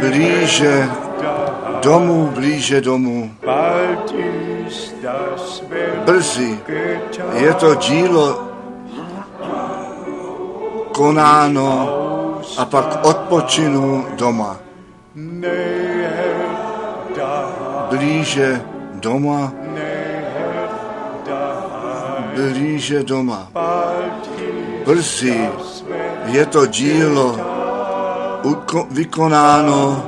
Blíže domů, blíže domů. Brzy je to dílo konáno a pak odpočinu doma. Blíže doma, blíže doma. Brzy je to dílo vykonáno,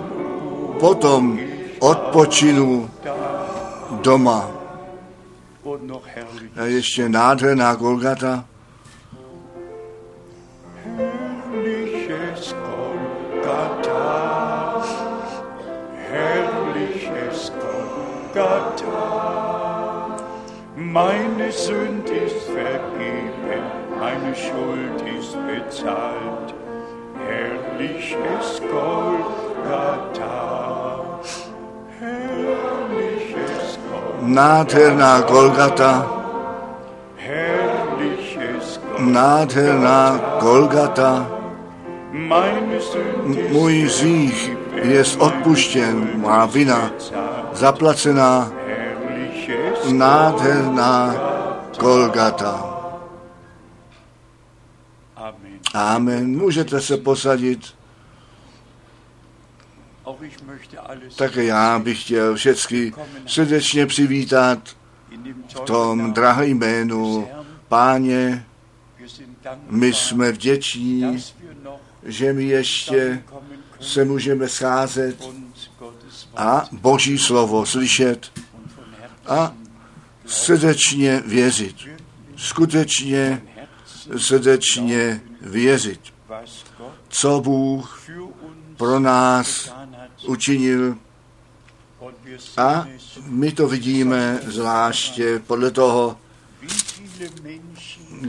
potom odpočinu doma. A ještě nádherná Golgata. Nádherná Golgata, nádherná Golgata. Můj hřích je odpuštěn, má vina zaplacená, nádherná Golgata. Amen. Můžete se posadit. Také já bych chtěl všechny srdečně přivítat v tom drahém jménu Páně. My jsme vděční, že my ještě se můžeme scházet a Boží slovo slyšet a srdečně věřit. Skutečně srdečně věřit. Co Bůh pro nás. Učinil. A my to vidíme zvláště podle toho,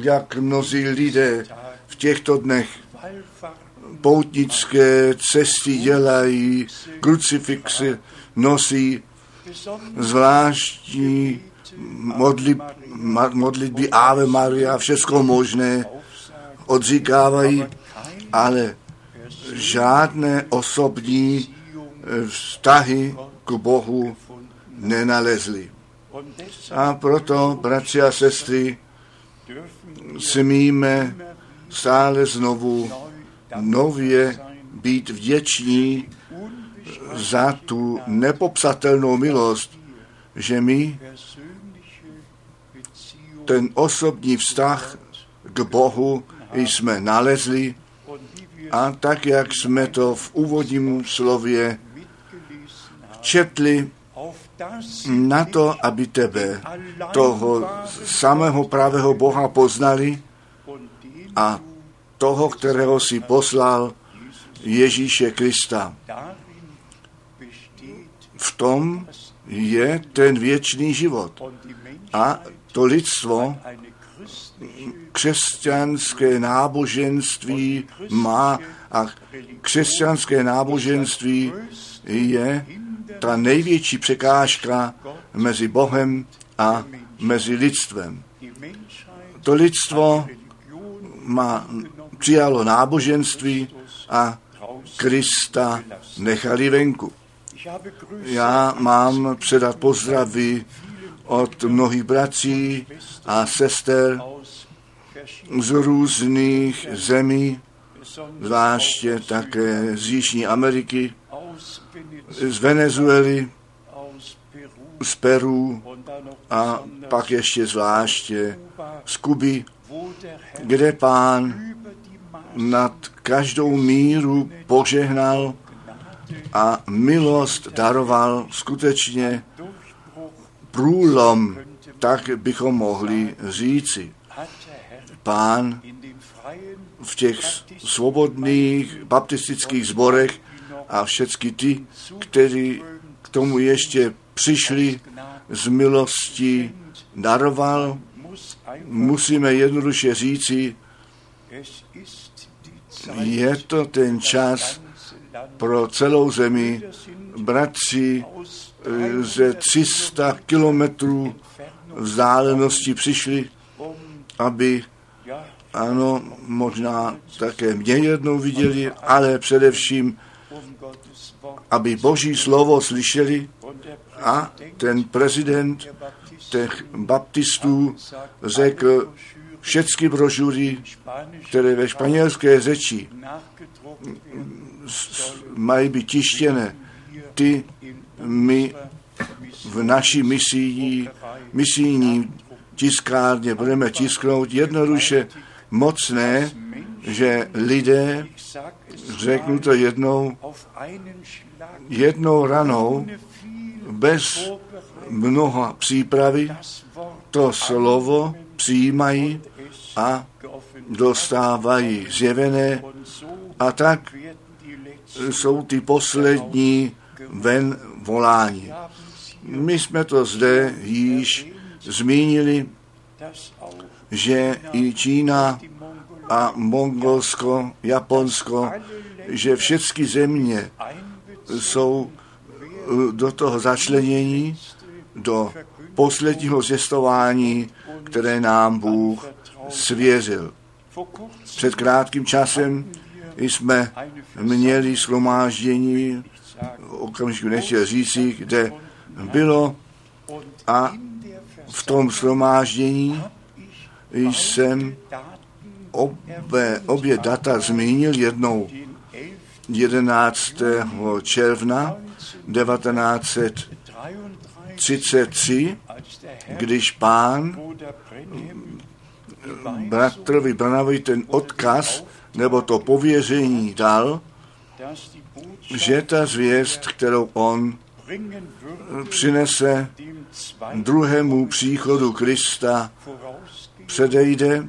jak mnozí lidé v těchto dnech poutnické cesty dělají, krucifixy nosí, zvláštní modli, ma- modlitby Ave Maria, všechno možné odříkávají, ale žádné osobní vztahy k Bohu nenalezli. A proto, bratři a sestry, smíme stále znovu nově být vděční za tu nepopsatelnou milost, že my ten osobní vztah k Bohu jsme nalezli a tak, jak jsme to v úvodním slově četli, na to, aby tebe, toho samého pravého Boha poznali a toho, kterého si poslal, Ježíše Krista. V tom je ten věčný život. A to lidstvo křesťanské náboženství má a křesťanské náboženství je ta největší překážka mezi Bohem a mezi lidstvem. To lidstvo má, přijalo náboženství a. Krista nechali venku. Já mám předat pozdravy od mnohých bratří a sester z různých zemí, zvláště také z Jižní Ameriky, z Venezuely, z Peru a pak ještě zvláště z Kuby, kde pán nad každou míru požehnal a milost daroval skutečně průlom, tak bychom mohli říci. Pán v těch svobodných baptistických zborech a všechny ty, kteří k tomu ještě přišli z milosti, daroval, musíme jednoduše říci, je to ten čas pro celou zemi. Bratři eh, ze 300 kilometrů vzdálenosti přišli, aby, Ano, možná také mě jednou viděli, ale především, aby Boží slovo slyšeli a ten prezident těch baptistů řekl všechny brožury, které ve španělské řeči mají být tištěné, ty my v naší misii, misijní tiskárně budeme tisknout jednoduše mocné, že lidé, řeknu to jednou, jednou ranou, bez mnoha přípravy, to slovo přijímají a dostávají zjevené a tak jsou ty poslední ven volání. My jsme to zde již zmínili, že i Čína a Mongolsko, Japonsko, že všechny země jsou eh, do toho začlenění, do posledního zjistování, které nám Bůh svěřil. Před krátkým časem jsme měli shromáždění, okamžiku nechtěl říci, kde bylo a v tom shromáždění jsem obě, obě data zmínil jednou 11. 11. června 1933, 33, als der Herr když pán die bratrovi Branovi ten odkaz nebo to pověření dal, že ta zvěst, kterou on würde, přinese druhému příchodu Krista, předejde,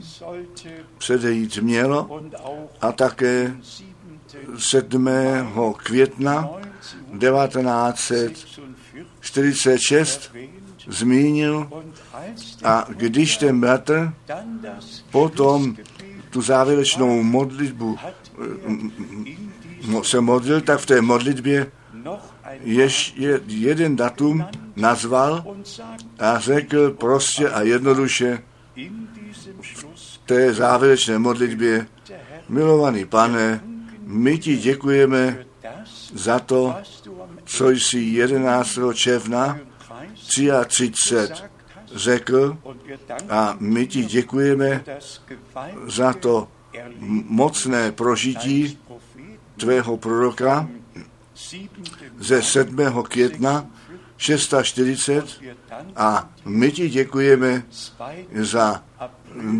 předejít mělo a také 7. 7. května 1946 erwähnt zmínil a když ten bratr potom tu závěrečnou modlitbu mo- se modlil, tak v té modlitbě ještě jeden datum nazval a řekl prostě a jednoduše Schluss té závěrečné modlitbě, milovaný pane, my ti děkujeme za to, co jsi 11. června 33 33 gesagt hast. řekl a my ti děkujeme za to mocné prožití tvého proroka 7. ze 7. května 640 Wir danken a my ti děkujeme 2. za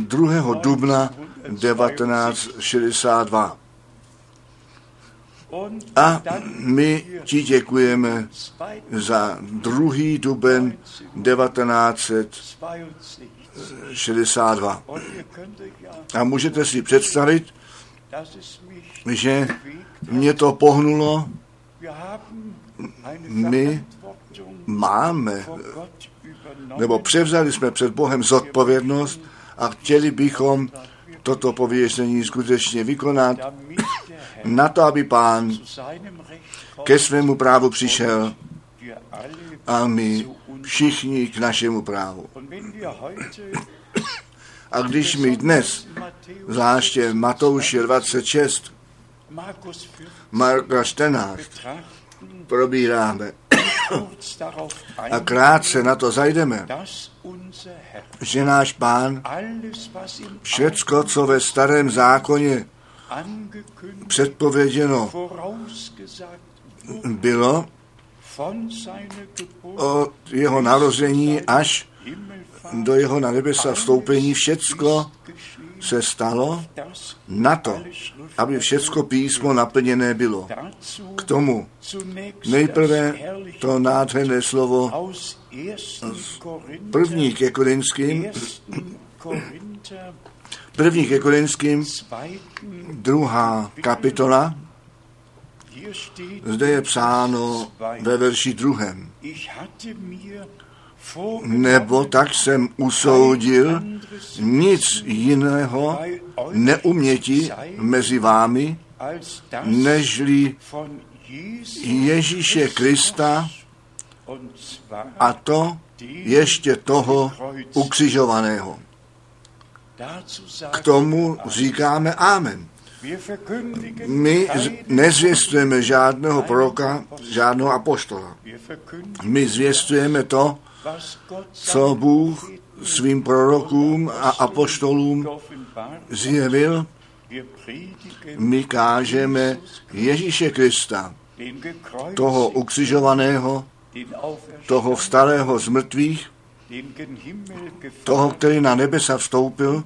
2. dubna 1962. A my ti děkujeme 2. za 2. duben 1962. Und ihr könnt euch ja, A můžete si představit, že mě to pohnulo. My máme, nebo převzali jsme před Bohem zodpovědnost a chtěli bychom toto pověření skutečně vykonat na to, aby pán ke svému právu přišel a my všichni k našemu právu. A když my dnes, zvláště Matouše 26, Markus 4 Marka 14, betrachten, probíráme a krátce na to zajdeme, že náš pán všecko, co ve starém zákoně předpověděno bylo od jeho narození až do jeho na nebesa vstoupení, všecko se stalo na to, aby všecko písmo naplněné bylo. K tomu nejprve to nádherné slovo aus 1. Korinther, první ke Korinským, 1. Korinther, první ke Korinským, 2. druhá kapitola, zde je psáno ve verši druhém. Nebo tak jsem usoudil nic jiného neuměti mezi vámi, nežli Ježíše Krista a to ještě toho ukřižovaného. K tomu říkáme Amen. My nezvěstujeme žádného proroka, žádného apoštola. My zvěstujeme to, co Bůh svým prorokům a apoštolům zjevil. My kážeme Ježíše Krista, toho ukřižovaného, toho vstalého z mrtvých, toho, který na nebesa vstoupil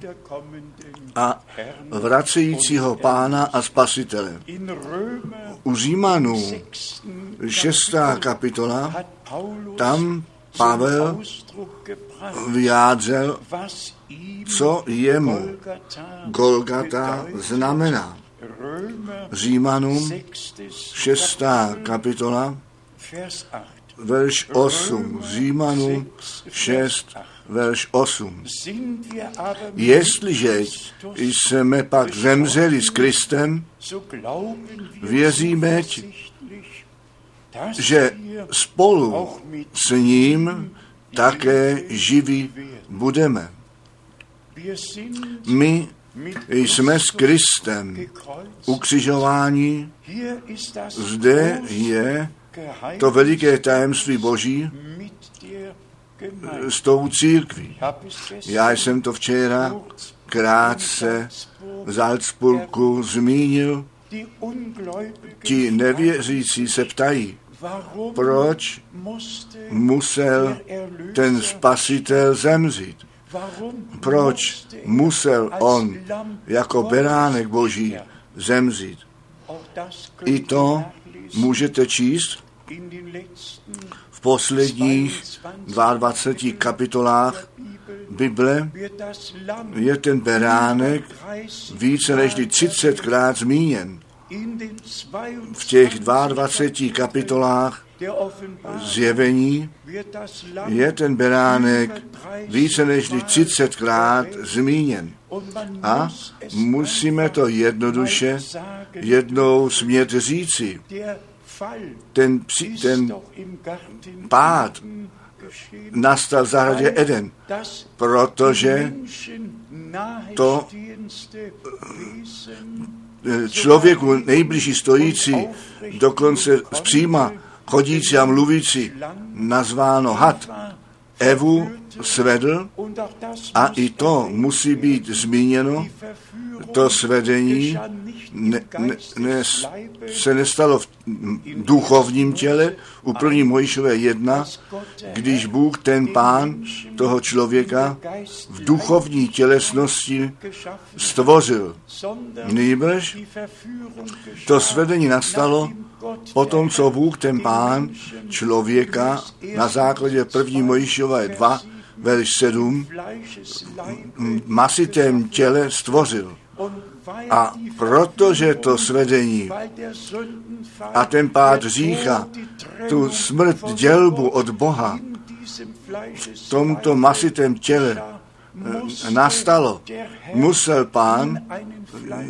a vracejícího pána a spasitele. U Římanů 6. 6. kapitola tam Pavel vyjádřil, co jemu Golgata znamená. Římanům 6. 6. kapitola, Vers 8. verš 8. Římanům 6, verš 8. Sind wir aber mit Jestliže jsme pak zemřeli s Kristem, věříme, že spolu s ním také živí budeme. My jsme s Kristem das Zde je to veliké tajemství Boží s tou církví. Já jsem to včera krátce v Salzburgu zmínil. Ti nevěřící se ptají, proč musel ten spasitel zemřít. Proč musel on jako beránek Boží zemřít. I to můžete číst v posledních 22 kapitolách Bible. Je ten beránek 30 více než 30krát zmíněn. V těch 22 22 kapitolách zjevení je ten beránek více než 30krát zmíněn. A musíme to jednoduše jednou smět říci. Ten, při- ten Pád nastal v zahradě Eden, protože to člověku nejbližší stojící, dokonce zpříma chodící a mluvící, nazváno had, Evu svedl a i to musí být zmíněno. To svedení ne, ne, ne, se nestalo v duchovním těle u první Mojišové jedna, když Bůh, ten pán toho člověka, v duchovní tělesnosti stvořil. geschah, to svedení nastalo potom, der co Bůh, ten pán, člověka na základě první Mojišové 2, verš 7, Fleisches Leibe masitém těle stvořil. A protože to svedení a ten pád řícha, tu smrt, dělbu od Boha v tomto masitém těle musste nastalo, musel pán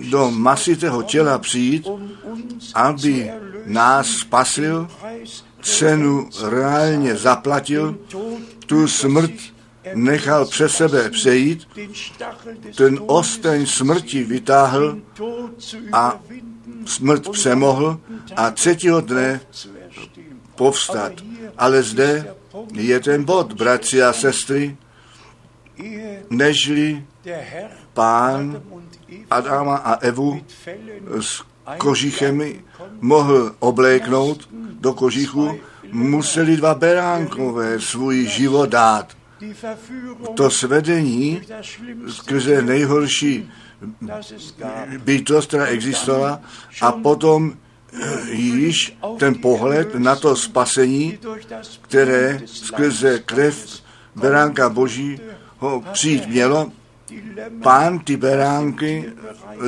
do masitého těla přijít, aby nás spasil, cenu reálně zaplatil, tu smrt nechal přes sebe přejít, ten osteň smrti vytáhl, a smrt přemohl a třetího dne povstat. Ale zde je ten bod, bratři a sestry, nežli pán Adama a Evu s kožichemi mohl obléknout do kožichu, museli dva beránkové svůj život dát. To svedení skrze nejhorší bytost, která existovala, a potom eh, již ten pohled na to spasení, které skrze krev beránka Boží ho přijít mělo, pán ty beránky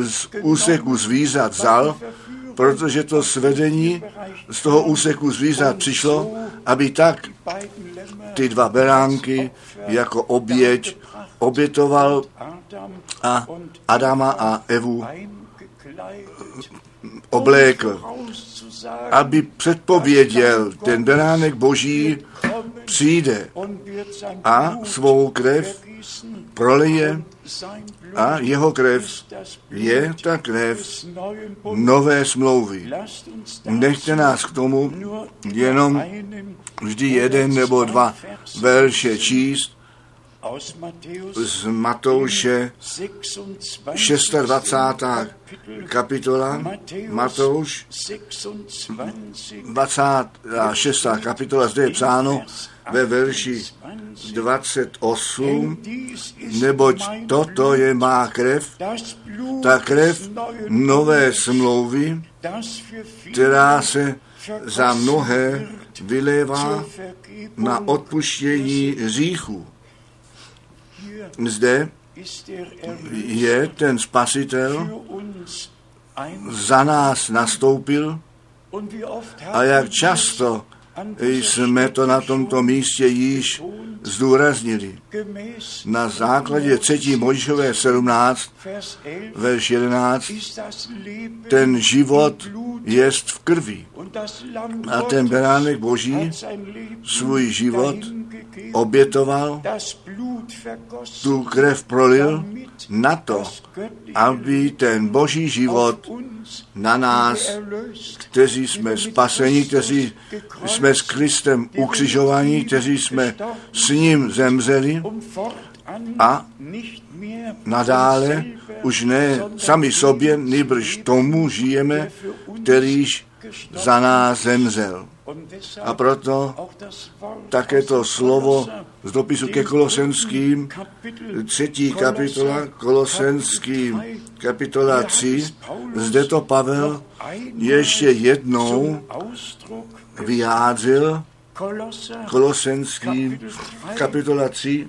z úseku zvířat vzal, protože to svedení z toho úseku zvířat přišlo, aby tak ty dva beránky jako oběť obětoval a Adama a Evu oblékl, aby předpověděl, ten beránek boží přijde a svou krev proleje a jeho krev je ta krev nové smlouvy. Nechte nás k tomu jenom vždy jeden nebo dva verše číst z Matouše 26. kapitola, Matouš 26. kapitola, zde je psáno ve verši 28, neboť toto je má krev, ta krev nové smlouvy, která se za mnohé vylévá na odpuštění hříchů. Zde je ten spasitel, za nás nastoupil a jak často jsme to na tomto místě již zdůraznili. Na základě 3. Mojžové 17, verš 11, ten život jest v krvi. A ten beránek Boží svůj život obětoval, tu krev prolil na to, aby ten boží život na nás, kteří jsme spaseni, kteří jsme s Kristem ukřižovaní, kteří jsme s ním zemřeli a nadále už ne sami sobě, nýbrž tomu žijeme, kterýž za nás zemřel. A proto také to slovo z dopisu ke Kolosenským, třetí kapitola, Kolosenským, kapitola 3, zde to Pavel ještě jednou vyjádřil, Kolosenským, kapitola 3,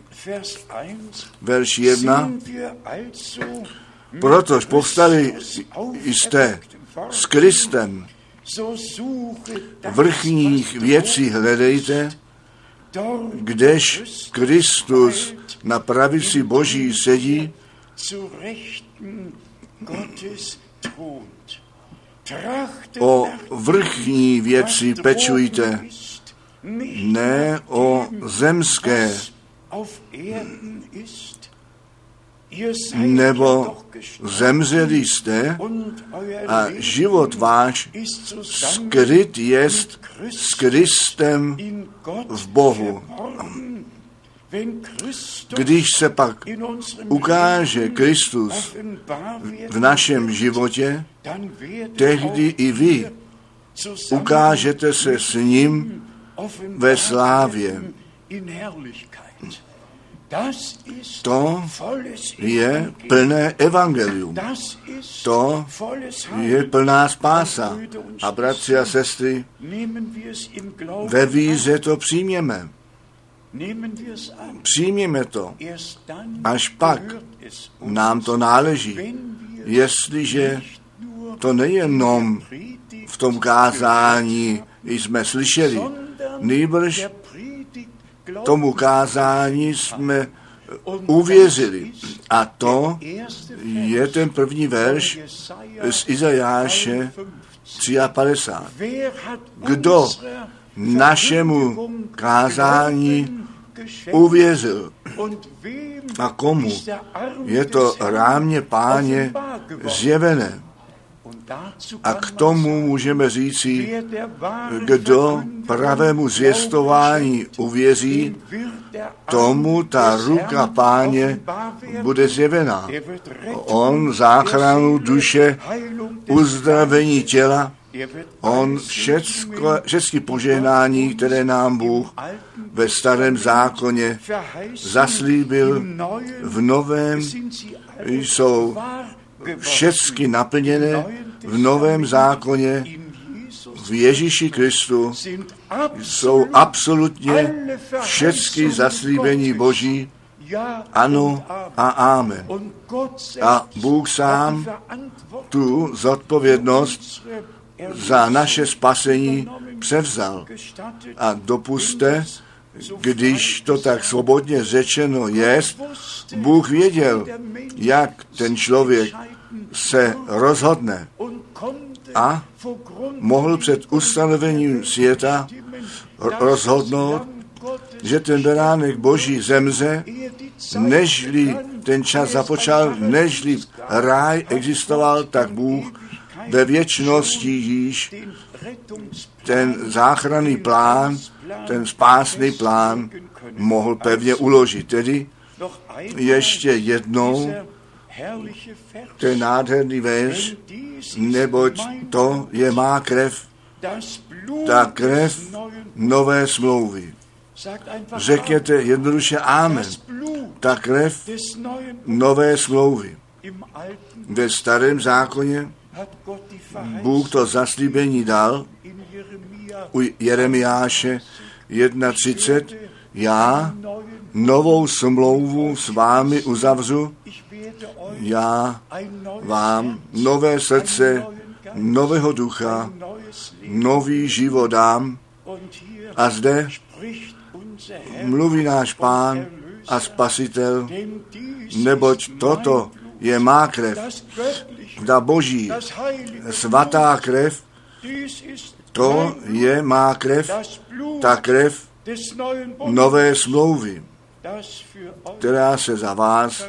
verš 1, protož povstali jste s Kristem, vrchních věcí hledejte, kdež Kristus na pravici Boží sedí, o vrchní věci pečujte, ne o zemské, nebo zemřeli jste a život váš skryt jest s Kristem v Bohu. Když se pak ukáže Kristus v našem životě, tehdy i vy ukážete se s ním ve slávě. To je plné evangelium. To je plná spása. A bratři a sestry, ve víze to přijměme. Přijměme to. Až pak nám to náleží. Jestliže to nejenom v tom kázání jsme slyšeli, nýbrž tomu kázání jsme uvěřili. A to je ten první verš z Izajáše 53. Kdo našemu kázání uvěřil a komu je to rámě páně zjevené. A k tomu můžeme říci, kdo pravému zvěstování uvěří, tomu ta ruka páně bude zjevená. On záchranu duše, uzdravení těla, on všecko, všechny požehnání, které nám Bůh ve starém zákoně zaslíbil, v novém jsou všechny naplněné v novém zákoně v Ježíši Kristu jsou absolutně všechny zaslíbení Boží ano a amen. A Bůh sám tu zodpovědnost za naše spasení převzal. A dopuste, když to tak svobodně řečeno je, Bůh věděl, jak ten člověk se rozhodne a mohl před ustanovením světa rozhodnout, že ten beránek Boží zemře, nežli ten čas započal, nežli ráj existoval, tak Bůh ve věčnosti již ten záchranný plán, ten spásný plán mohl pevně uložit. Tedy ještě jednou ten nádherný verš, neboť to je má krev, ta krev nové smlouvy. Řekněte jednoduše Amen. Ta krev nové smlouvy. Ve starém zákoně Bůh to zaslíbení dal u Jeremiáše 1.30. Já novou smlouvu s vámi uzavřu, já vám nové srdce, nového ducha, nový život dám. A zde mluví náš pán a spasitel, neboť toto je má krev, ta boží svatá krev, to je má krev, ta krev nové smlouvy, která se za vás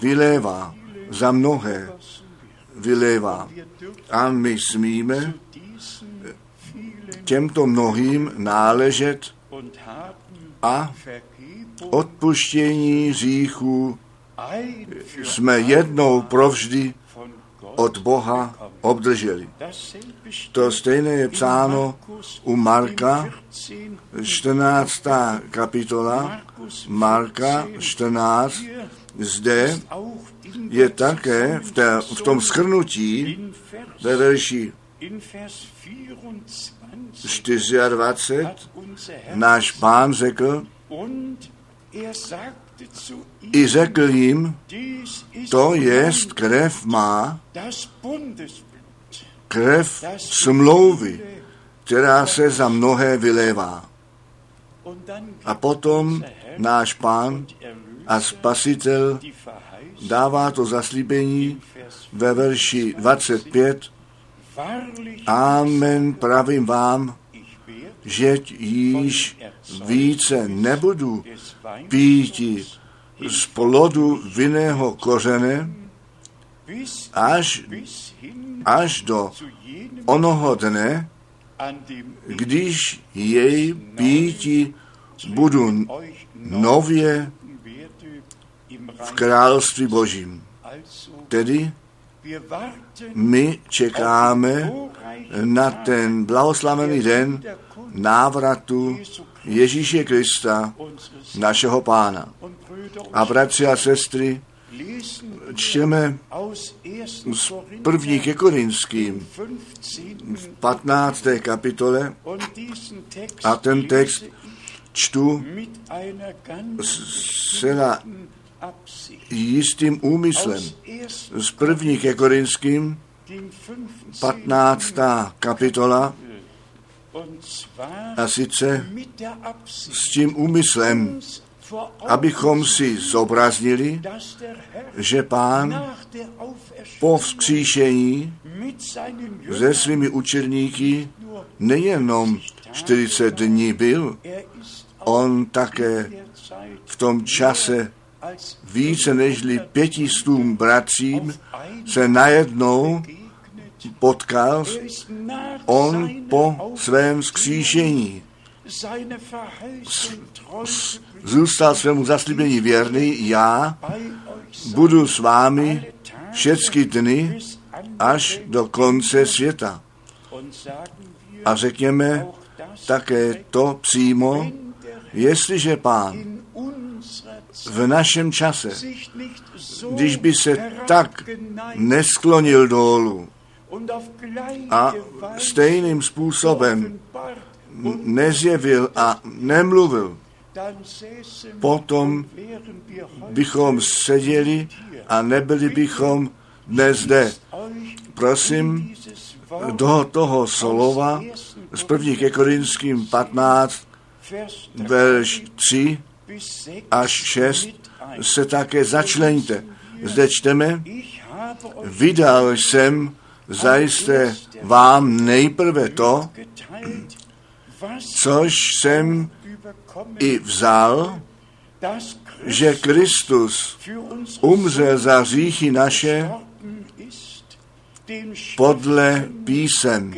vylévá, za mnohé vylévá. A my smíme těmto mnohým náležet a odpuštění říchů jsme jednou provždy od Boha obdrželi. To stejné je psáno u Marka, 14. kapitola, Marka 14, zde je také v, té, v tom schrnutí ve verši 24 náš pán řekl, i řekl jim, to jest krev má, krev smlouvy, která se za mnohé vylévá. A potom náš pán a spasitel dává to zaslíbení ve verši 25. Amen, pravím vám, že již více nebudu píti z plodu vinného kořene až, až do onoho dne, když jej píti budu nově v království božím. Tedy my čekáme na ten blahoslavený den návratu Ježíše Krista, našeho pána. A bratři a sestry, čteme z první ke Korinským v 15. kapitole a ten text čtu s jistým úmyslem. Z první ke Korinským 15. kapitola a sice s tím úmyslem, abychom si zobraznili, že pán po vzkříšení se svými učerníky nejenom 40 dní byl, on také v tom čase více nežli pětistům bratřím se najednou potkal on po svém skříšení. Zůstal svému zaslíbení věrný, já budu s vámi všechny dny až do konce světa. A řekněme také to přímo, jestliže pán v našem čase, když by se tak nesklonil dolů a stejným způsobem nezjevil a nemluvil, potom bychom seděli a nebyli bychom dnes zde. Prosím, do toho slova z první ke Korinským 15, verš 3 až 6 se také začleňte. Zde čteme, vydal jsem zajisté vám nejprve to, což jsem i vzal, že Kristus umřel za hříchy naše podle písem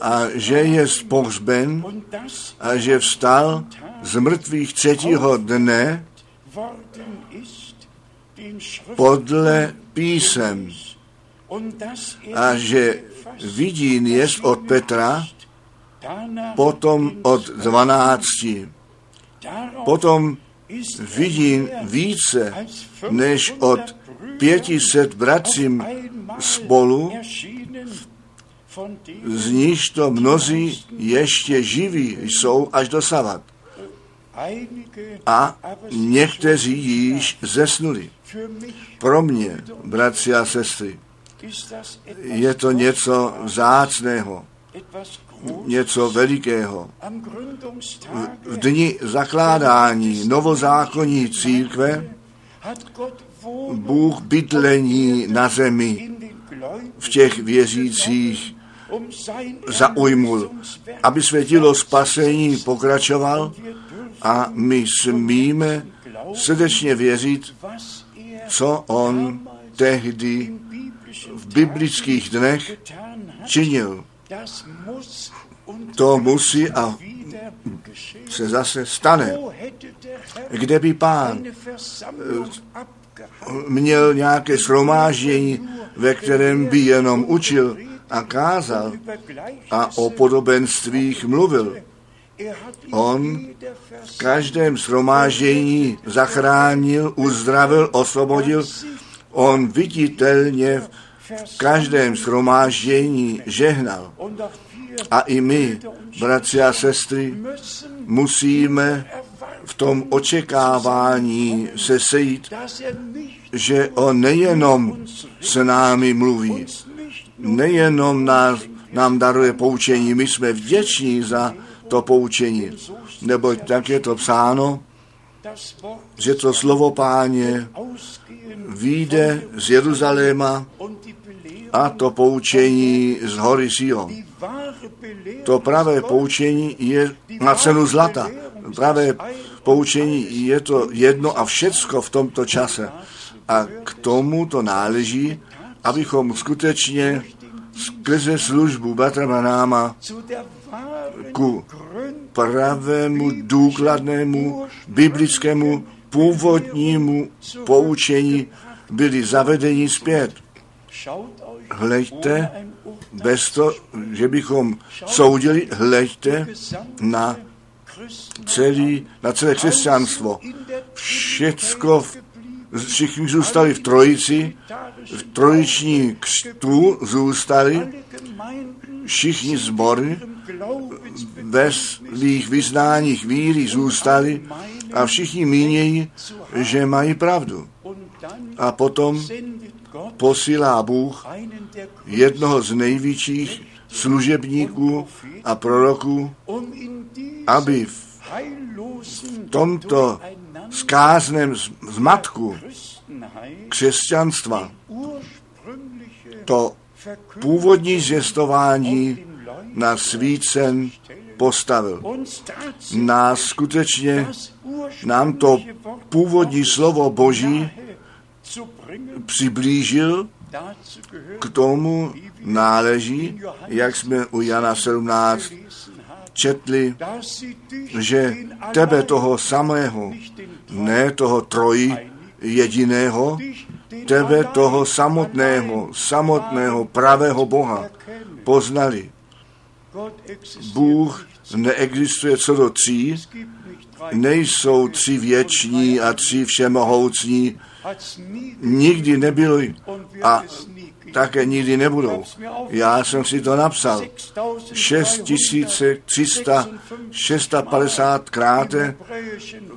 a že je pohřben und dass a že vstal z mrtvých třetího dne podle písem. Er a že vidín jest od Petra, potom od dvanácti, darauf potom ist er vidím více než 500 od Brüder pětiset bratřím auf einmal spolu, z níž to mnozí ještě živí jsou až dosavat. A někteří již zesnuli. Pro mě, bratři a sestry, je to něco vzácného, něco velikého. V dni zakládání novozákonní církve Bůh bydlení na zemi v těch věřících zaujmul, aby světilo spasení pokračoval a my smíme srdečně věřit, co on tehdy v biblických dnech činil. To musí a se zase stane. Kde by pán abgehalten? měl nějaké shromáždění, ve kterém by jenom učil a kázal a o podobenstvích mluvil. On v každém shromáždění zachránil, uzdravil, osvobodil. On viditelně v každém shromáždění žehnal. A i my, bratři a sestry, musíme v tom očekávání se sejít, že on nejenom s námi mluví, nejenom nás, nám daruje poučení, my jsme vděční za to poučení, neboť tak je to psáno, že to slovo páně vyjde z Jeruzaléma a to poučení z hory Sion. To pravé poučení je na cenu zlata. Pravé poučení je to jedno a všecko v tomto čase. A k tomu to náleží, abychom skutečně skrze službu der wahren ku pravému, důkladnému, biblickému, původnímu poučení byli zavedeni zpět. Hleďte, bez to, že bychom soudili, hleďte na celý, na celé křesťanstvo. Všecko, v- všichni zůstali v trojici, v trojiční křtu zůstali, všichni Glaubens ve svých vyznáních víry zůstali a všichni mínějí, že mají pravdu. A potom posílá Bůh jednoho z největších služebníků a proroků, aby v tomto Zkázném z- zmatku křesťanstva to původní Leuten na svícen postavil. Nás skutečně, nám to původní slovo Boží přiblížil, k tomu náleží, jak jsme u Jana 17 gelesen haben, četli, že tebe toho samého, ne toho troji jediného, tebe toho samotného, samotného pravého Boha poznali. Bůh neexistuje co do tří, nejsou tři věční a tři všemohoucní, nikdy nebyli a. také nikdy nebudou. Já jsem si to napsal. 6356 krát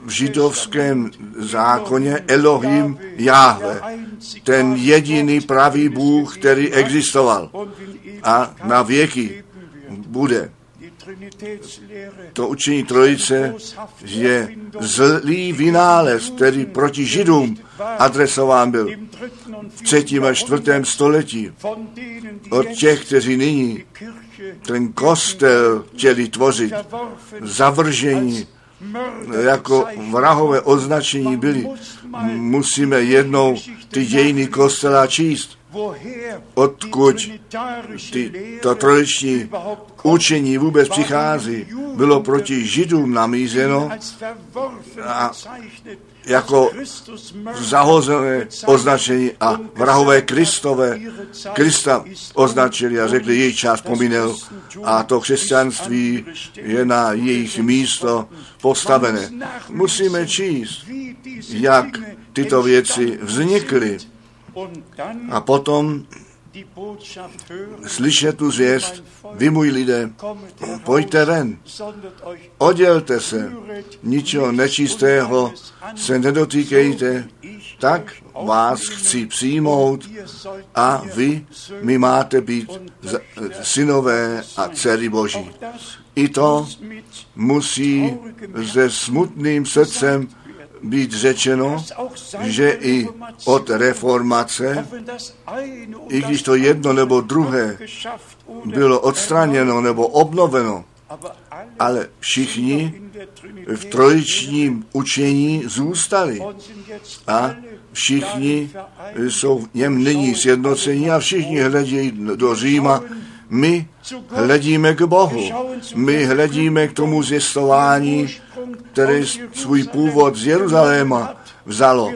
v židovském zákoně Elohim Jahve, ten jediný pravý Bůh, který existoval a na věky bude. To učení trojice je zlý vynález, který proti Židům adresován byl v třetím a čtvrtém století. Od těch, kteří nyní ten kostel chtěli tvořit, zavržení jako vrahové označení byli. Musíme jednou ty dějiny kostela číst odkud ty, to trojiční učení vůbec přichází, bylo proti židům namířeno a jako zahozené označení a vrahové Kristové Krista označili a řekli, její čas pominul a to křesťanství je na jejich místo postavené. Musíme číst, jak tyto věci vznikly a potom slyšet tu zvěst, vy můj lidé, pojďte ven, oddělte se, ničeho nečistého se nedotýkejte, tak vás chci přijmout a vy mi máte být synové a dcery Boží. I to musí se smutným srdcem být řečeno, že i od reformace, i když to jedno nebo druhé bylo odstraněno nebo obnoveno, ale všichni v trojičním učení zůstali. A všichni jsou v něm nyní sjednocení a všichni hledí do Říma. My hledíme k Bohu. My hledíme k tomu zjistování, které svůj původ z Jeruzaléma vzalo.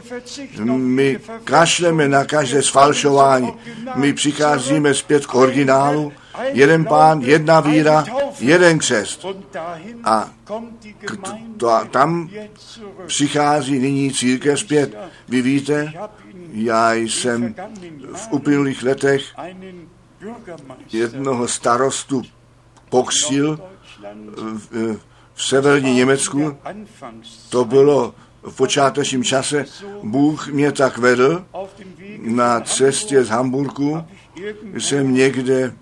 My kašleme na každé sfalšování. My přicházíme zpět k originálu. Jeden pán, jedna víra, jeden křest. A k, to, tam přichází nyní církev zpět. Vy víte, já jsem v uplynulých letech jednoho starostu pokřil v, v severní Německu. To bylo v počátečním čase. Bůh mě tak vedl na cestě z Hamburgu. Jsem někde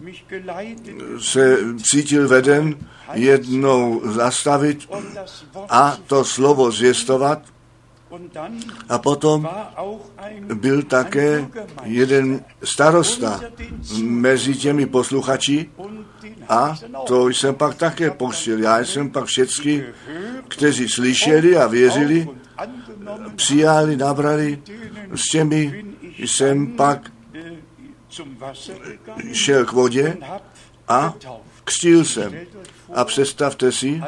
se cítil veden jednou zastavit a to slovo zvěstovat. A potom byl také jeden starosta mezi těmi posluchači. A to jsem pak také postil. Já jsem pak všechny, kteří slyšeli a věřili, přijali, nabrali, s těmi jsem pak šel k vodě a křtil jsem. A představte si,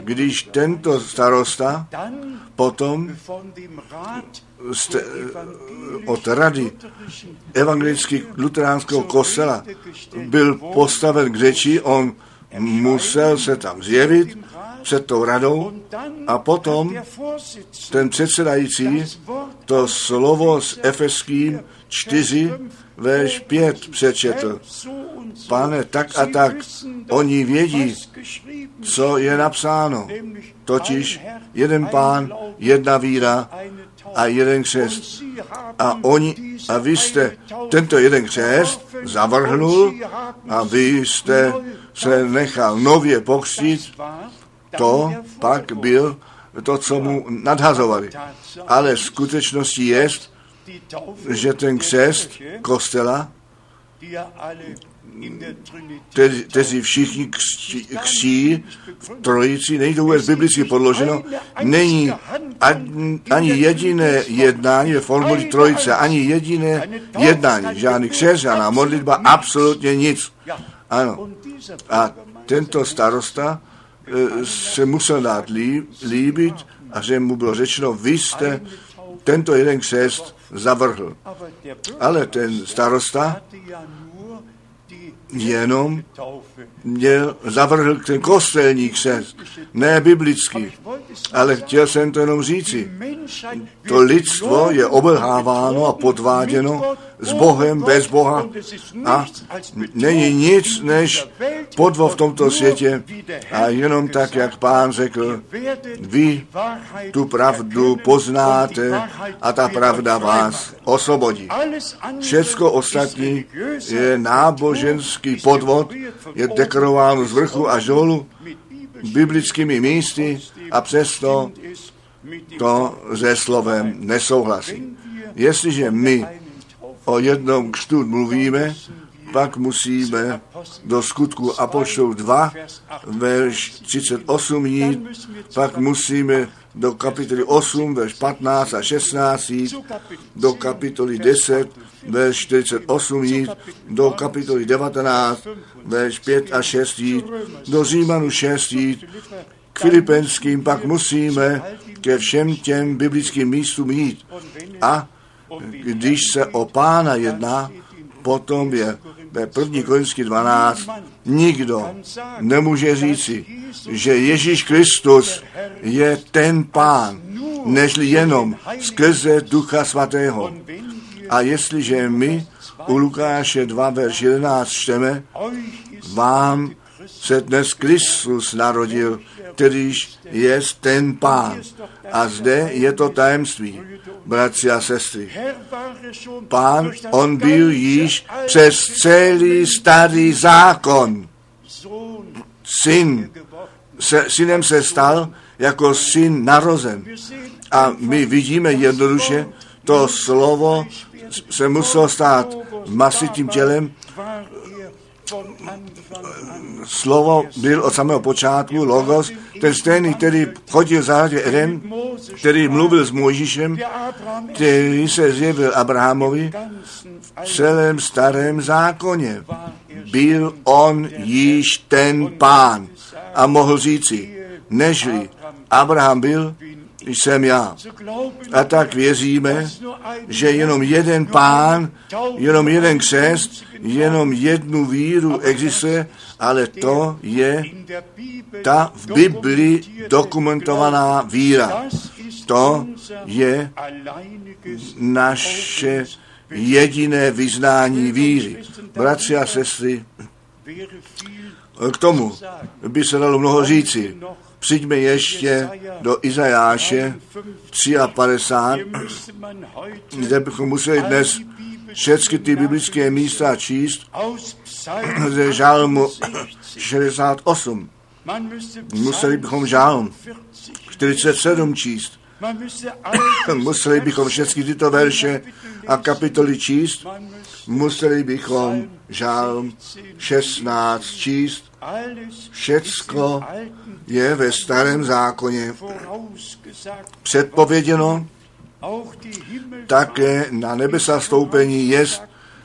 když tento starosta potom od rady evangelických luteránského kostela byl postaven k řeči, on musel se tam zjevit před tou radou a potom ten předsedající to slovo s Efeským 4 verš 5 přečetl. Pane, tak a tak, oni vědí, co je napsáno. Totiž jeden pán, jedna víra a jeden křest. A oni, a vy jste tento jeden křest zavrhnul a vy jste se nechal nově pokřtít, to pak byl to, co mu nadhazovali. Ale skutečností je, že ten křest kostela, kteří všichni křtí v trojici, není to vůbec biblicky podloženo, není ani jediné jednání ve formuli trojice, ani jediné jednání, žádný křest, žádná modlitba, absolutně nic. Ano. A tento starosta e, se musel dát líbit a že mu bylo řečeno, vy jste tento jeden křest zavrhl. Ale ten starosta jenom měl, zavrhl ten kostelní křest, ne biblický, ale chtěl jsem to jenom říci. To lidstvo je obelháváno a podváděno s Bohem, bez Boha a není nic než podvo v tomto světě a jenom tak, jak pán řekl, vy tu pravdu poznáte a ta pravda vás osvobodí. Všecko ostatní je náboženský podvod, je dekorováno z vrchu až dolů biblickými místy a přesto to se slovem nesouhlasí. Jestliže my o jednom křtu mluvíme, pak musíme do skutku Apoštolů 2, verš 38 jít, pak musíme do kapitoly 8, verš 15 a 16 jít, do kapitoly 10, verš 48 jít, do kapitoly 19, verš 5 a 6 jít, do Římanu 6 jít, k Filipenským pak musíme ke všem těm biblickým místům jít. A když se o pána jedná, potom je ve 1. Korinský 12 nikdo nemůže říci, že Ježíš Kristus je ten pán, nežli jenom skrze Ducha Svatého. A jestliže my u Lukáše 2, verš 11 čteme, vám se dnes Kristus narodil, kterýž je ten pán. A zde je to tajemství, bratři a sestry. Pán, on byl již přes celý starý zákon. Syn, se, synem se stal jako syn narozen. A my vidíme jednoduše, to slovo se muselo stát masitým tělem, slovo byl od samého počátku, Logos, ten stejný, který chodil v zahradě Eden, který mluvil s Mojžíšem, který se zjevil Abrahamovi v celém starém zákoně. Byl on již ten pán a mohl říci, nežli Abraham byl, jsem já. A tak věříme, že jenom jeden pán, jenom jeden křest, jenom jednu víru existuje, ale to je ta v Bibli dokumentovaná víra. To je naše jediné vyznání víry. Bratři a sestry, k tomu by se dalo mnoho říci. Přijďme ještě do Izajáše 53, kde bychom museli dnes všechny ty biblické místa číst ze žálmu 68. Museli bychom žálm 47 číst. Museli bychom všechny tyto verše a kapitoly číst. Museli bychom žálm 16 číst. Všecko je ve starém zákoně předpověděno, také na nebesa stoupení je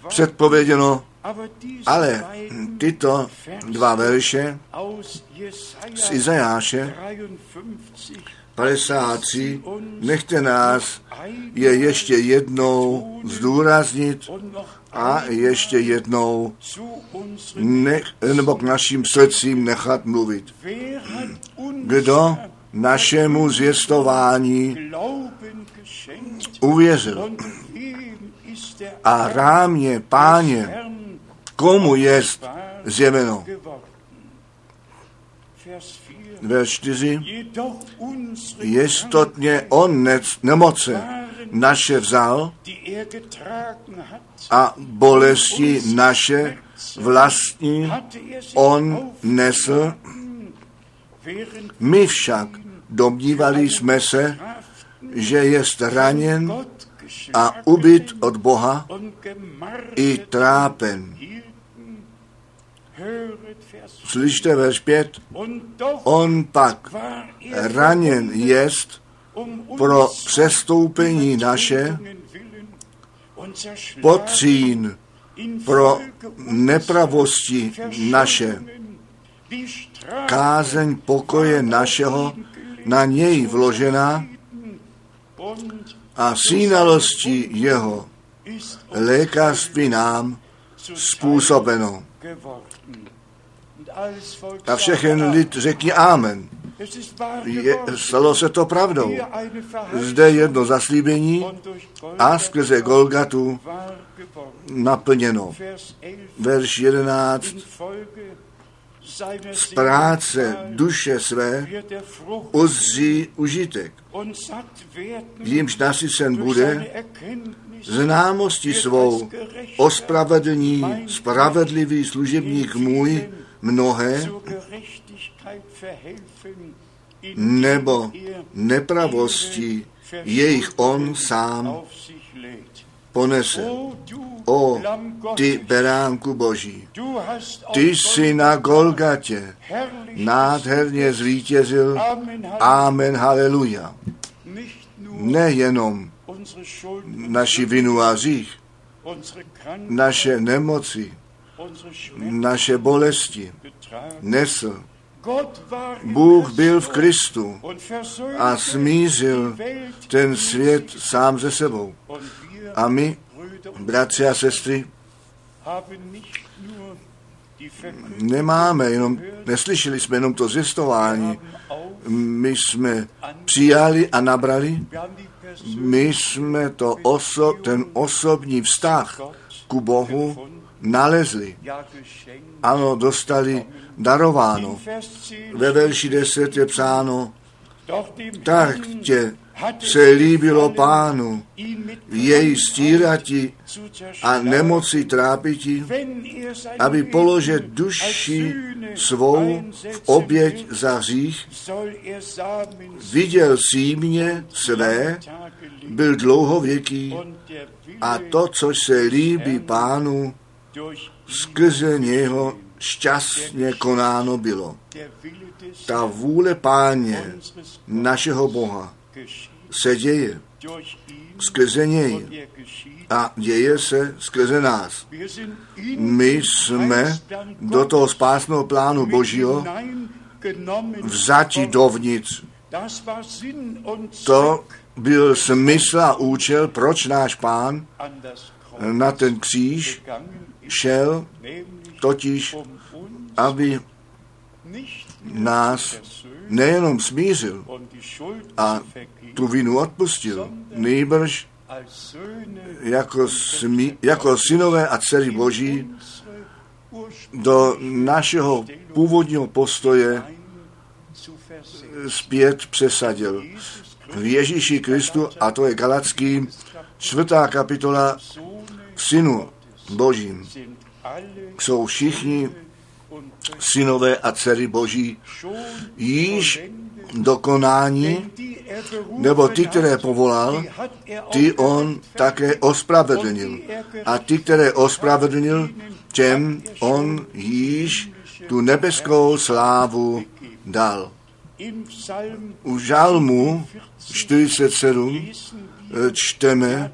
předpověděno, ale tyto dva verše z Izajáše 53, nechte nás je ještě jednou zdůraznit a ještě jednou nech, nebo k našim srdcím nechat mluvit. Kdo našemu zvěstování uvěřil a rámě páně, komu jest zjeveno. Verš 4. Jestotně on ne, nemoce naše vzal a bolesti naše vlastní on nesl. My však domnívali jsme se, že je raněn a ubyt od Boha i trápen. Slyšte verš 5. On pak raněn jest pro přestoupení naše, potřín pro nepravosti naše, kázeň pokoje našeho na něj vložená a sínalosti jeho lékařství nám způsobeno. A všechen lid řekni Amen. Je, stalo se to pravdou. Zde jedno zaslíbení a skrze Golgatu naplněno. Verš 11. Z práce duše své uzří užitek. Jímž nasycen bude známosti svou ospravedlní spravedlivý služebník můj mnohé nebo nepravosti jejich on sám ponese. O ty beránku boží, ty jsi na Golgatě nádherně zvítězil. Amen, haleluja. Nejenom naši vinu a Krankheit, naše nemoci, naše bolesti nesl. Bůh byl v Kristu a smířil ten svět sám ze sebou. A my, bratři a sestry, nemáme jenom, neslyšeli jsme jenom to zjistování, my jsme přijali a nabrali, my jsme to oso, ten osobní vztah ku Bohu nalezli. Ano, dostali darováno. In Vers 10 Ve verši 10 je psáno, tak tě se líbilo pánu, jej stírati a nemoci trápiti, aby als duši svou v oběť za hřích, viděl símě své, byl dlouhověký a to, co se líbí pánu, skrze něho šťastně konáno bylo. Ta vůle páně, našeho Boha, se děje skrze něj a děje se skrze nás. My jsme do toho spásného plánu Božího vzati dovnitř. To byl smysl a účel, proč náš pán na ten kříž šel, totiž, aby nás nejenom smířil a tu vinu odpustil, nejbrž jako, smí, jako synové a dcery Boží do našeho původního postoje zpět přesadil. V Ježíši Kristu, a to je Galackým, čtvrtá kapitola, synu Božím jsou všichni synové a dcery Boží již dokonání, nebo ty, které povolal, ty on také ospravedlnil. A ty, které ospravedlnil, těm on již tu nebeskou slávu dal. U žalmu 47 lesen wir eh, čteme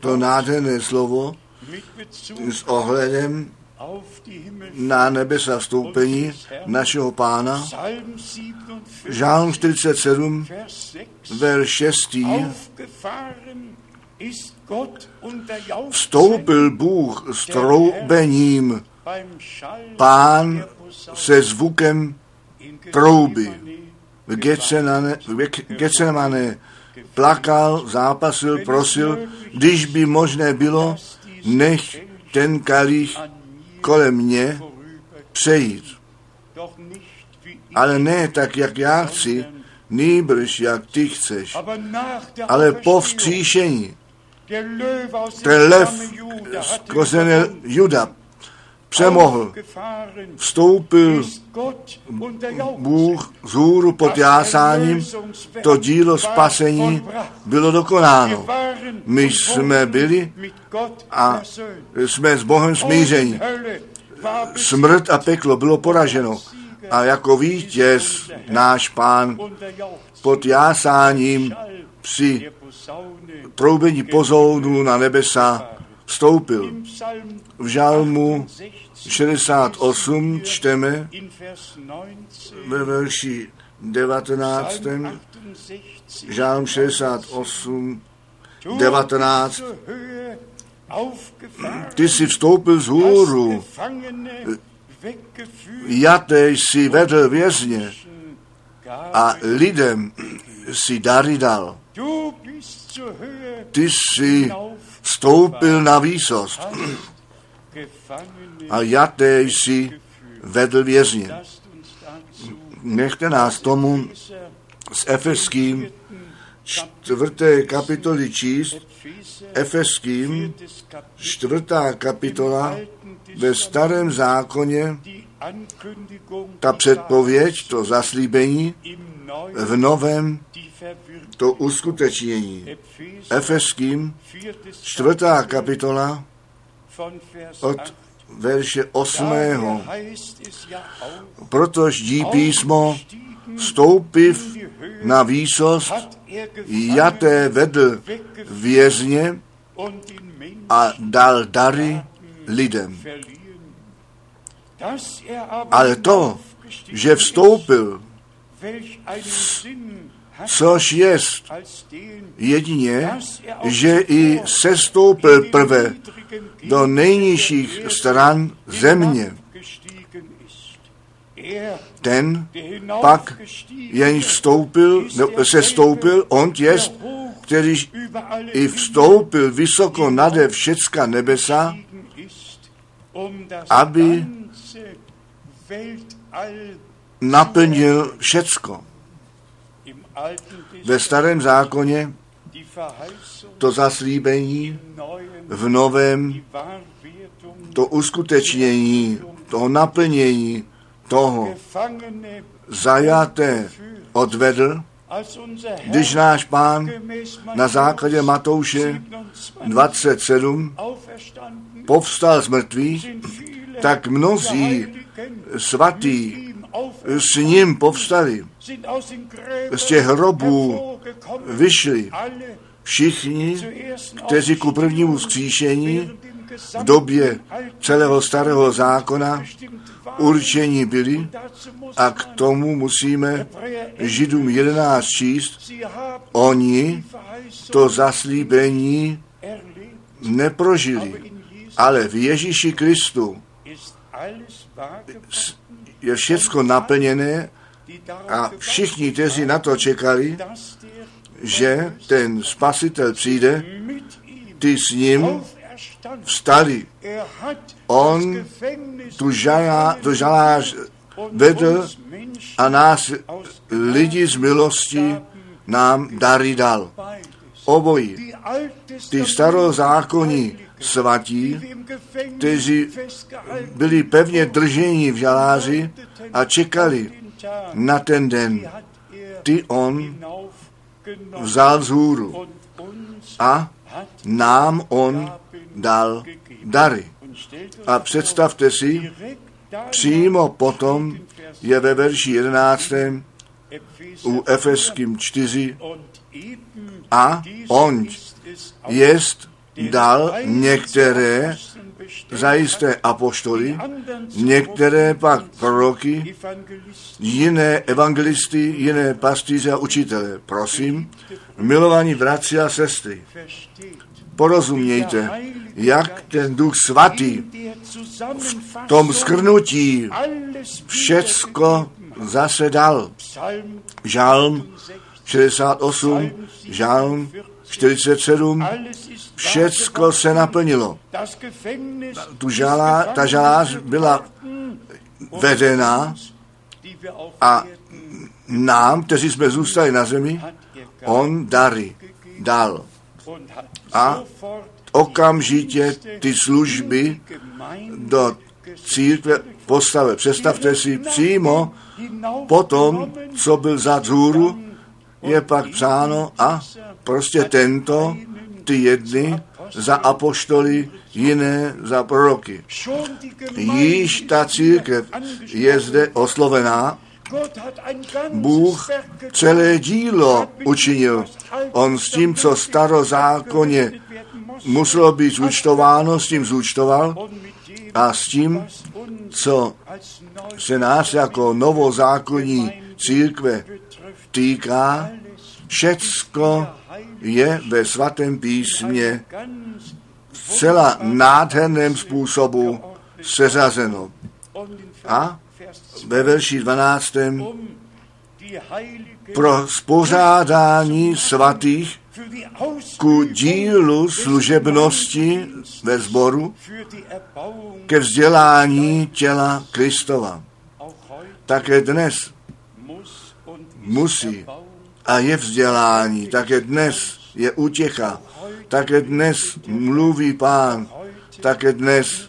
to nádherné slovo s ohledem na nebesa vstoupení našeho pána. Psalm 47, Žálm 47, Vers 6. ver 6. Aufgefahren ist Gott unter Jauchzen Vstoupil Bůh s troubením, pán se zvukem trouby. V Getsemane, v Ge- Getsemane plakal, zápasil, prosil, když by možné bylo, nech ten kalich kolem mě přejít. Ale ne tak, jak já chci, nýbrž jak ty chceš. Ale po vzkříšení, ten lev z kořene. Juda přemohl, vstoupil. Bůh z hůru pod jásáním, to dílo spasení bylo dokonáno. My jsme byli a jsme s Bohem smíření. Smrt a peklo bylo poraženo. A jako vítěz náš pán pod jásáním při troubení pozounu na nebesa vstoupil. V žalmu 68 čteme ve verši 19. Žálm 68, 19. Ty jsi vstoupil z hůru, jaté jsi vedl vězně a lidem si dary dal. Ty jsi vstoupil na výsost a jaté jsi vedl vězně. Nechte nás tomu s Efeským čtvrté kapitoly číst, Efeským čtvrtá kapitola ve starém zákoně, ta předpověď, to zaslíbení, v novém. To uskutečnění. Efeským, čtvrtá kapitola od 8. verše 8. Daher heißt es ja auch, Protož dí písmo, stoupiv na výsost, jaté vedl vězně a dal dary lidem. Ale to, že vstoupil, což jest jedině, že i sestoupil prve do nejnižších stran země. Ten pak jenž vstoupil, ne, se stoupil, on jest, který i vstoupil vysoko nade všecka nebesa, aby naplnil všecko. Ve starém zákoně to zaslíbení, v novém to uskutečnění, to naplnění toho zajaté odvedl, když náš pán na základě Matouše 27 27 auferstanden povstal z mrtvých, tak mnozí svatí s ním povstali, z těch hrobů vyšli všichni, kteří ku prvnímu vzkříšení v době celého starého zákona určení byli a k tomu musíme Židům 11 číst, oni to zaslíbení neprožili, ale v Ježíši Kristu je všecko naplněné a všichni, kteří na to čekali, že ten spasitel přijde, ty s ním vstali. On Tu, žalá, tu žalář und vedl a nás lidi z milosti nám dary dal. Obojí. Ty starozákonní svatí, kteří byli pevně drženi v žaláři a čekali na ten den. Ty on vzal vzhůru a nám on dal dary. A představte si, přímo potom je ve verši 11. u Efeským 4 a on jest dal některé zajisté apoštoly, některé pak proroky, jiné evangelisty, jiné pastýře a učitele. Prosím, milovaní bratři a sestry, porozumějte, jak ten duch svatý v tom skrnutí všecko zase dal. Žálm 68, žálm 47, všecko se naplnilo. Tu žalá, ta žalář byla vedena a nám, kteří jsme zůstali na zemi, on dary dal. A okamžitě ty služby do církve postavil. Představte si přímo potom, co byl za vzhůru, je pak psáno a prostě tento, ty jedny za apoštoly, jiné za proroky. Již ta církev je zde oslovená, Bůh celé dílo učinil. On s tím, co starozákonně muselo být zúčtováno, s tím zúčtoval a s tím, co se nás jako novozákonní církve týká, všecko je ve svatém písmě zcela nádherném způsobu seřazeno. A ve verši 12. pro spořádání svatých ku dílu služebnosti ve sboru ke vzdělání těla Kristova. Také dnes musí a je vzdělání, také dnes je útěcha, také dnes mluví pán, také dnes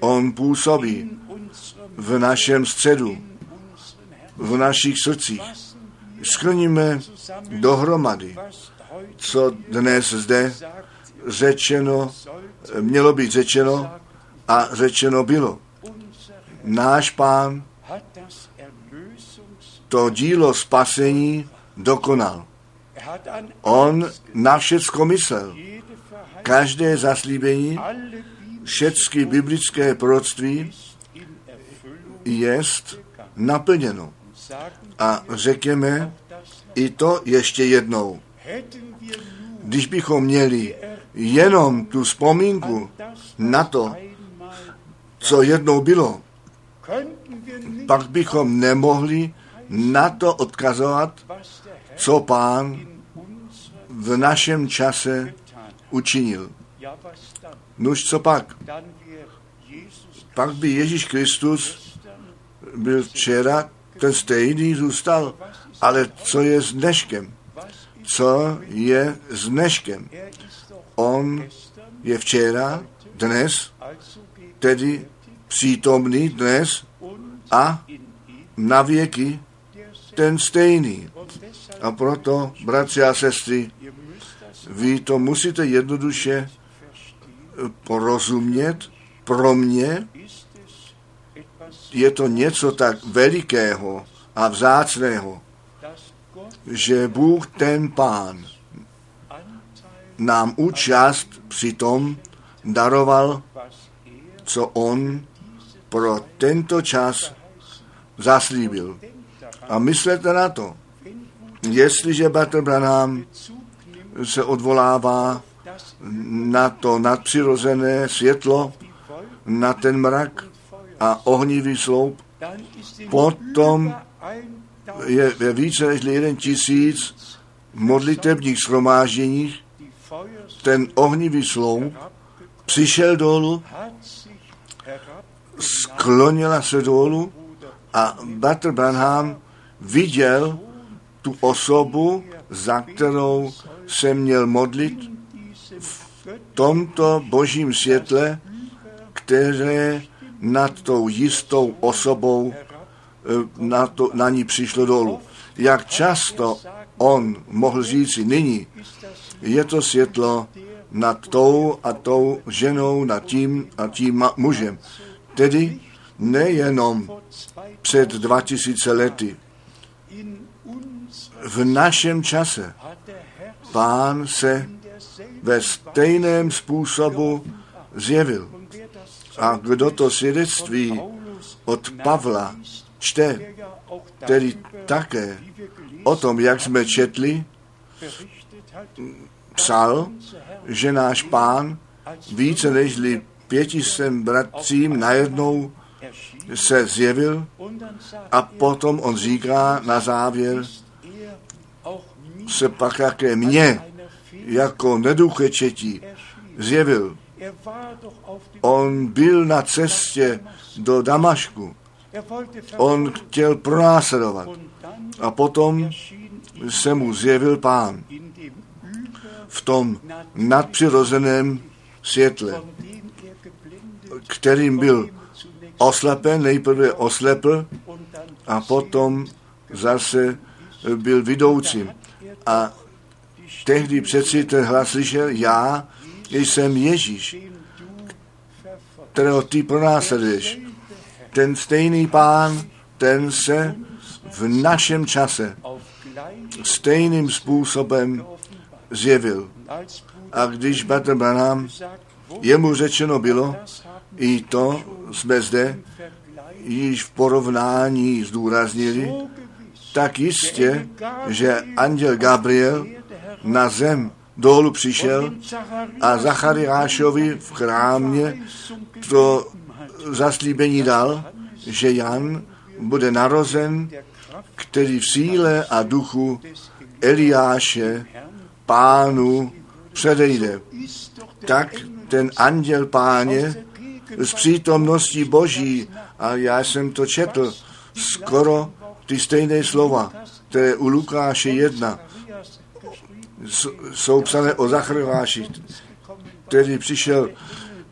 on působí v našem středu, v našich srdcích. Schrníme dohromady, co dnes zde řečeno, mělo být řečeno a řečeno bylo. Náš pán to dílo spasení dokonal. On na všecko myslel. Každé zaslíbení, všechny biblické proroctví jest naplněno. A řekněme i to ještě jednou. Když bychom měli jenom tu vzpomínku na to, co jednou bylo, pak bychom nemohli na to odkazovat, co pán v našem čase učinil. Nuž co pak? Pak by Ježíš Kristus byl včera, ten stejný zůstal, ale co je s dneškem? Co je s dneškem? On je včera, dnes, tedy přítomný dnes a na věky ten stejný. A proto, bratři a sestry, vy to musíte jednoduše porozumět. Pro mě je to něco tak velikého a vzácného, že Bůh ten Pán nám účast přitom daroval, co On pro tento čas zaslíbil. A myslete na to, jestliže Bater Branham se odvolává na to nadpřirozené světlo, na ten mrak a ohnivý sloup, potom je ve více než jeden tisíc modlitebních shromážděních ten ohnivý sloup přišel dolů, sklonila se dolů a Bater Branham viděl tu osobu, za kterou se měl modlit v tomto božím světle, které nad tou jistou osobou eh, na, to, na ní přišlo dolů. Jak často on mohl říci nyní, je to světlo nad tou a tou ženou, nad tím a tím mužem. Tedy nejenom před 2000 lety. V našem čase pán se ve stejném způsobu zjevil. A kdo to svědectví od Pavla čte, tedy také o tom, jak jsme četli, psal, že náš pán více než pětistem bratřím najednou se zjevil a potom on říká na závěr, se pak také mě jako neduchečetí zjevil. On byl na cestě do Damašku. On chtěl pronásledovat. A potom se mu zjevil pán v tom nadpřirozeném světle, kterým byl oslepen, nejprve oslepl a potom zase byl vidoucím. A tehdy přeci ten hlas slyšel, já jsem Ježíš, kterého ty pronásleduješ. Ten stejný pán, ten se v našem čase stejným způsobem zjevil. A když Bater Branham, jemu řečeno bylo, i to jsme zde již v porovnání zdůraznili, tak jistě, že anděl Gabriel na zem dolů přišel a Zachariášovi v chrámě to zaslíbení dal, že Jan bude narozen, který v síle a duchu Eliáše pánu předejde. Tak ten anděl páně z přítomností Boží, a já jsem to četl, skoro ty stejné slova, které u Lukáše 1 jsou psané o Zachariáši, který přišel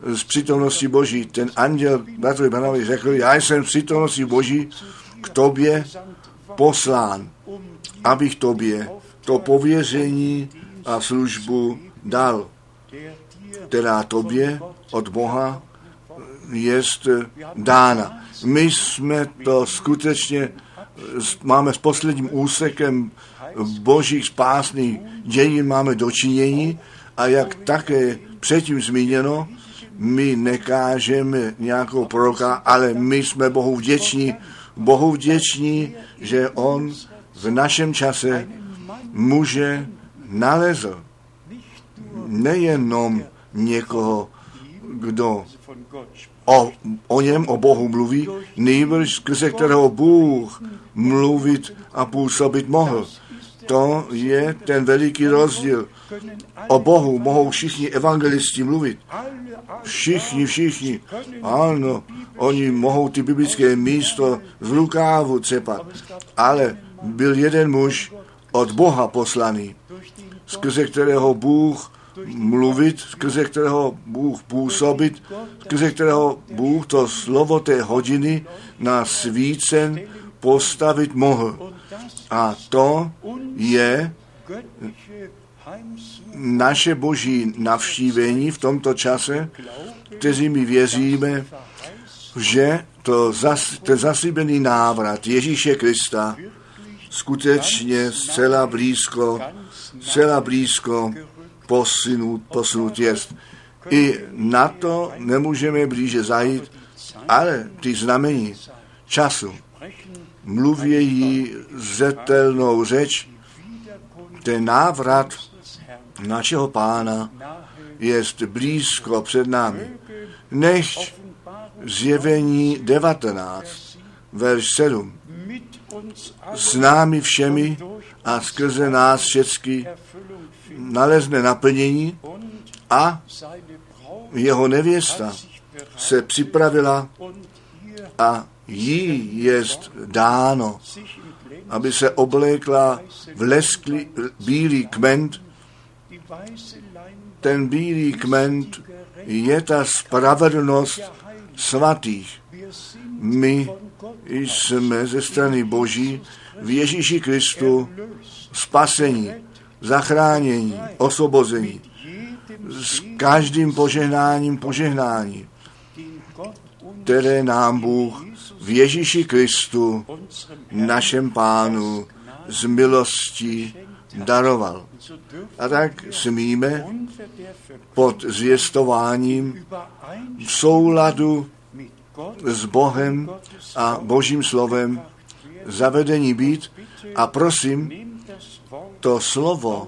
z přítomnosti Boží. Ten anděl bratrovi Banovi řekl, já jsem z přítomnosti Boží k tobě poslán, abych tobě to pověření a službu dal, která tobě od Boha jest dána. My jsme to skutečně, máme s posledním úsekem božích spásných dějin máme dočinění a jak také předtím zmíněno, my nekážeme nějakou proroka, ale my jsme Bohu vděční, Bohu vděční, že On v našem čase muže nalezl nejenom někoho, kdo. O, o něm, o Bohu mluví, nejbrž skrze kterého Bůh mluvit a působit mohl. To je ten veliký rozdíl. O Bohu mohou všichni evangelisti mluvit. Všichni, všichni. Ano, oni mohou ty biblické místo z Lukávu cepat. Ale byl jeden muž od Boha poslaný, skrze kterého Bůh mluvit, skrze kterého Bůh působit, skrze kterého Bůh to slovo té hodiny na svícen postavit mohl. A to je naše boží navštívení v tomto čase, kteří my věříme, že to zas, ten zaslíbený návrat Ježíše Krista skutečně zcela blízko, zcela blízko posunut, posunut jest. I na to nemůžeme blíže zajít, ale ty znamení času mluvějí zetelnou řeč, ten návrat našeho pána je blízko před námi. Nechť zjevení 19, verš 7, mit uns s námi všemi a skrze nás všecky nalezne naplnění a jeho nevěsta se připravila a jí jest dáno, aby se oblékla v lesklý bílý kment. Ten bílý kment je ta spravedlnost svatých. My jsme ze strany Boží v Ježíši Kristu spasení, zachránění, osvobození. S každým požehnáním požehnání, které nám Bůh v Ježíši Kristu, našem pánu, z milostí daroval. A tak smíme pod zvěstováním v souladu s Bohem a Božím slovem zavedení být a prosím to slovo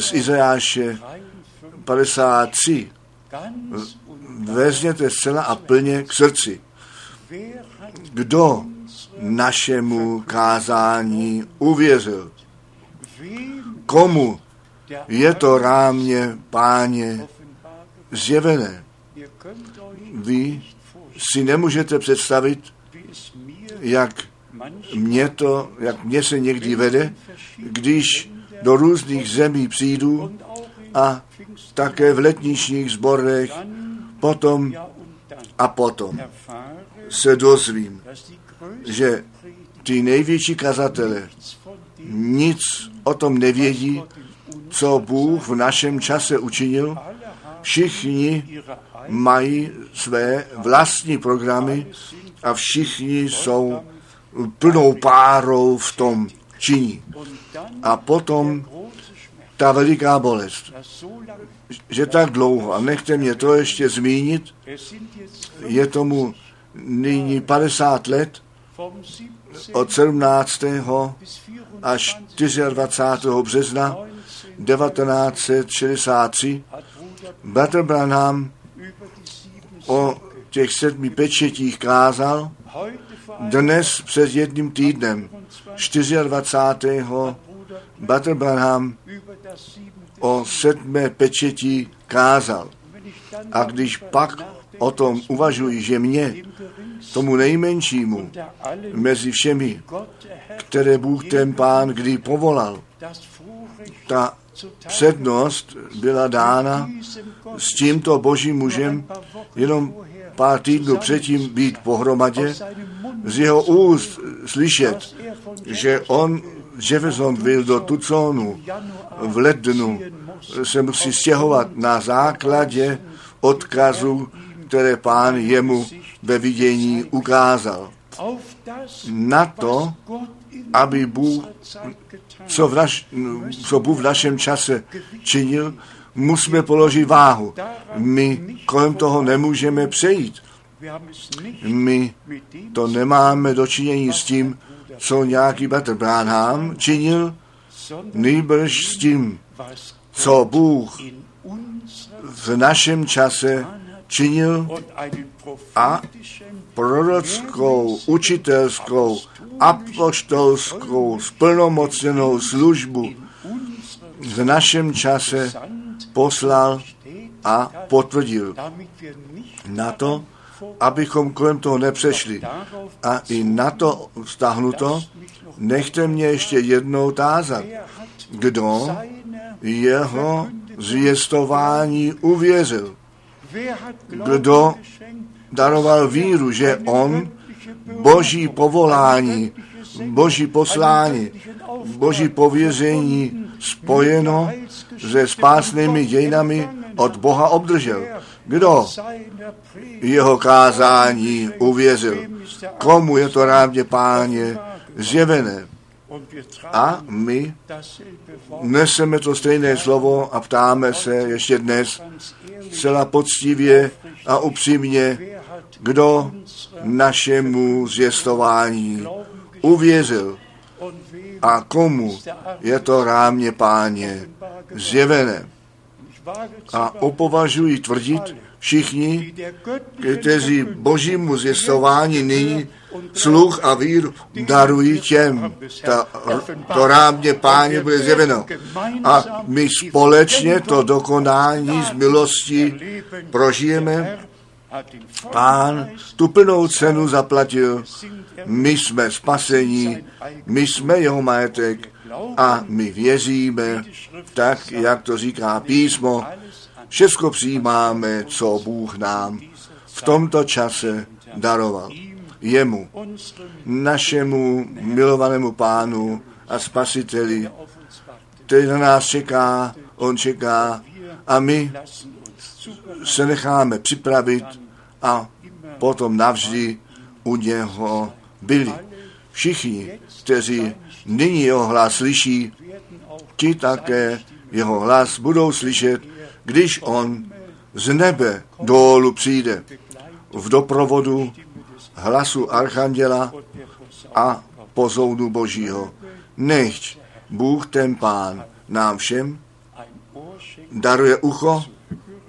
z Izajáše 53 ganz und vezměte zcela a plně k srdci. Kdo našemu kázání uvěřil? Komu je to rámě, páně, zjevené? Vy si nemůžete představit, jak mě to, jak mě se někdy vede, když do různých zemí přijdu a také v letničních zborech, dann, potom a potom se dozvím, že ty největší kazatele nic o tom nevědí, co Bůh v našem čase učinil. Všichni mají své vlastní programy a všichni jsou plnou párou v tom činí. A potom ta veliká bolest, že tak dlouho, a nechte mě to ještě zmínit, je tomu nyní 50 let vom 17. od 17. bis až 24. 24. března 1963 hat Bruder Bratr Branham o těch sedmi pečetích kázal. Dnes před jedním týdnem, 24. Bruder Bratr Branham über das siebente. o sedmé pečetí kázal. A když pak o tom uvažuji, že mě, tomu nejmenšímu, mezi všemi, které Bůh ten pán kdy povolal, ta přednost byla dána s tímto božím mužem jenom pár týdnů předtím být pohromadě, z jeho úst slyšet, že on Jeffersonville do Tucsonu v lednu se musí stěhovat na základě odkazu, které pán jemu ve vidění ukázal. Na to, aby Bůh, co, v naš, co Bůh v našem čase činil, musíme položit váhu. My kolem toho nemůžeme přejít. My to nemáme dočinění s tím, co nějaký Petr Branham činil, nejbrž s tím, co Bůh v našem čase činil a prorockou, učitelskou, apoštolskou, splnomocněnou službu v našem čase poslal a potvrdil. Na to, abychom kolem toho nepřešli. A i na to vztahnuto, nechte mě ještě jednou tázat, kdo jeho zvěstování uvěřil. Kdo daroval víru, že on boží povolání, boží poslání, boží pověření spojeno se spásnými dějinami od Boha obdržel. Kdo jeho kázání uvěřil? Komu je to rávně páně zjevené? A my neseme to stejné slovo a ptáme se ještě dnes celá poctivě a upřímně, kdo našemu zvěstování uvěřil a komu je to rámě páně zjevené. A opovažují tvrdit všichni, kteří božímu zvěstování nyní sluch a víru darují těm. Ta, to rámě páně bude zjeveno. A my společně to dokonání z milosti prožijeme. Pán tu plnou cenu zaplatil. My jsme spasení, my jsme jeho majetek a my věříme, tak jak to říká písmo, všechno přijímáme, co Bůh nám v tomto čase daroval. Jemu, našemu milovanému pánu a spasiteli, který na nás čeká, on čeká a my se necháme připravit a potom navždy u něho byli. Všichni, kteří nyní jeho hlas slyší, ti také jeho hlas budou slyšet, když on z nebe dolů přijde v doprovodu hlasu archanděla a pozoudu Božího. Nechť Bůh ten Pán nám všem daruje ucho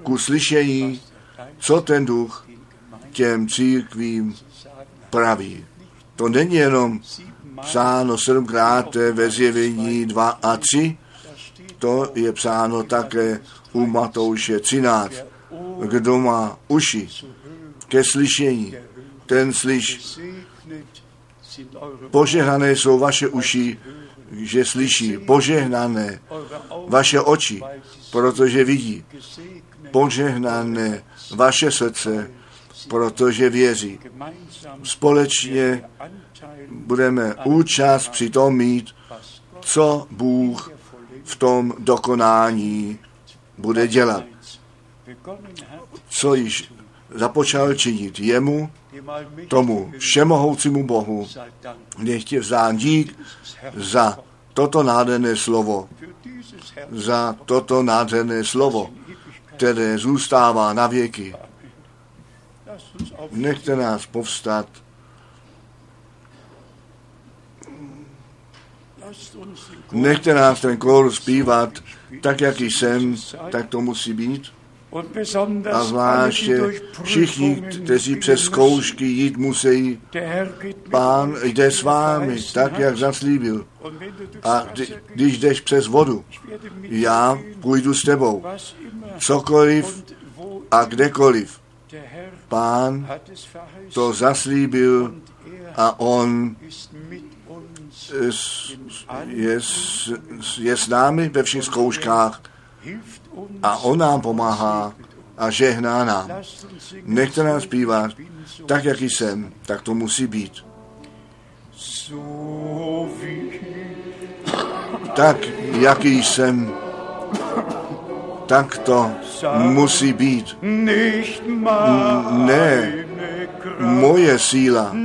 ku slyšení, co ten duch těm církvím praví. To není jenom psáno sedmkrát ve zjevení 2 a 3, to je psáno také u Matouše 13. Kdo má uši ke slyšení, ten slyš. Požehnané jsou vaše uši, že slyší. Požehnané vaše oči, protože vidí. Požehnané vaše srdce, protože věří. Společně budeme účast při tom mít, co Bůh v tom dokonání bude dělat. Co již započal činit jemu, tomu všemohoucímu Bohu, nech je vzán dík za toto nádherné slovo, za toto nádherné slovo, které zůstává na věky. Nechte nás povstat. Nechte nás ten kor zpívat, tak jak jsem, tak to musí být. A zvláště všichni, kteří přes zkoušky jít musí, pán jde s vámi, tak jak zaslíbil. A když jdeš přes vodu, já půjdu s tebou. Cokoliv a kdekoliv. Pán to zaslíbil a on je, je s námi ve všech zkouškách a on nám pomáhá a žehná nám. Nechte nás zpívat, tak jak jsem, tak to musí být. Tak, jaký jsem, tak to musí být. Ne, moje síla,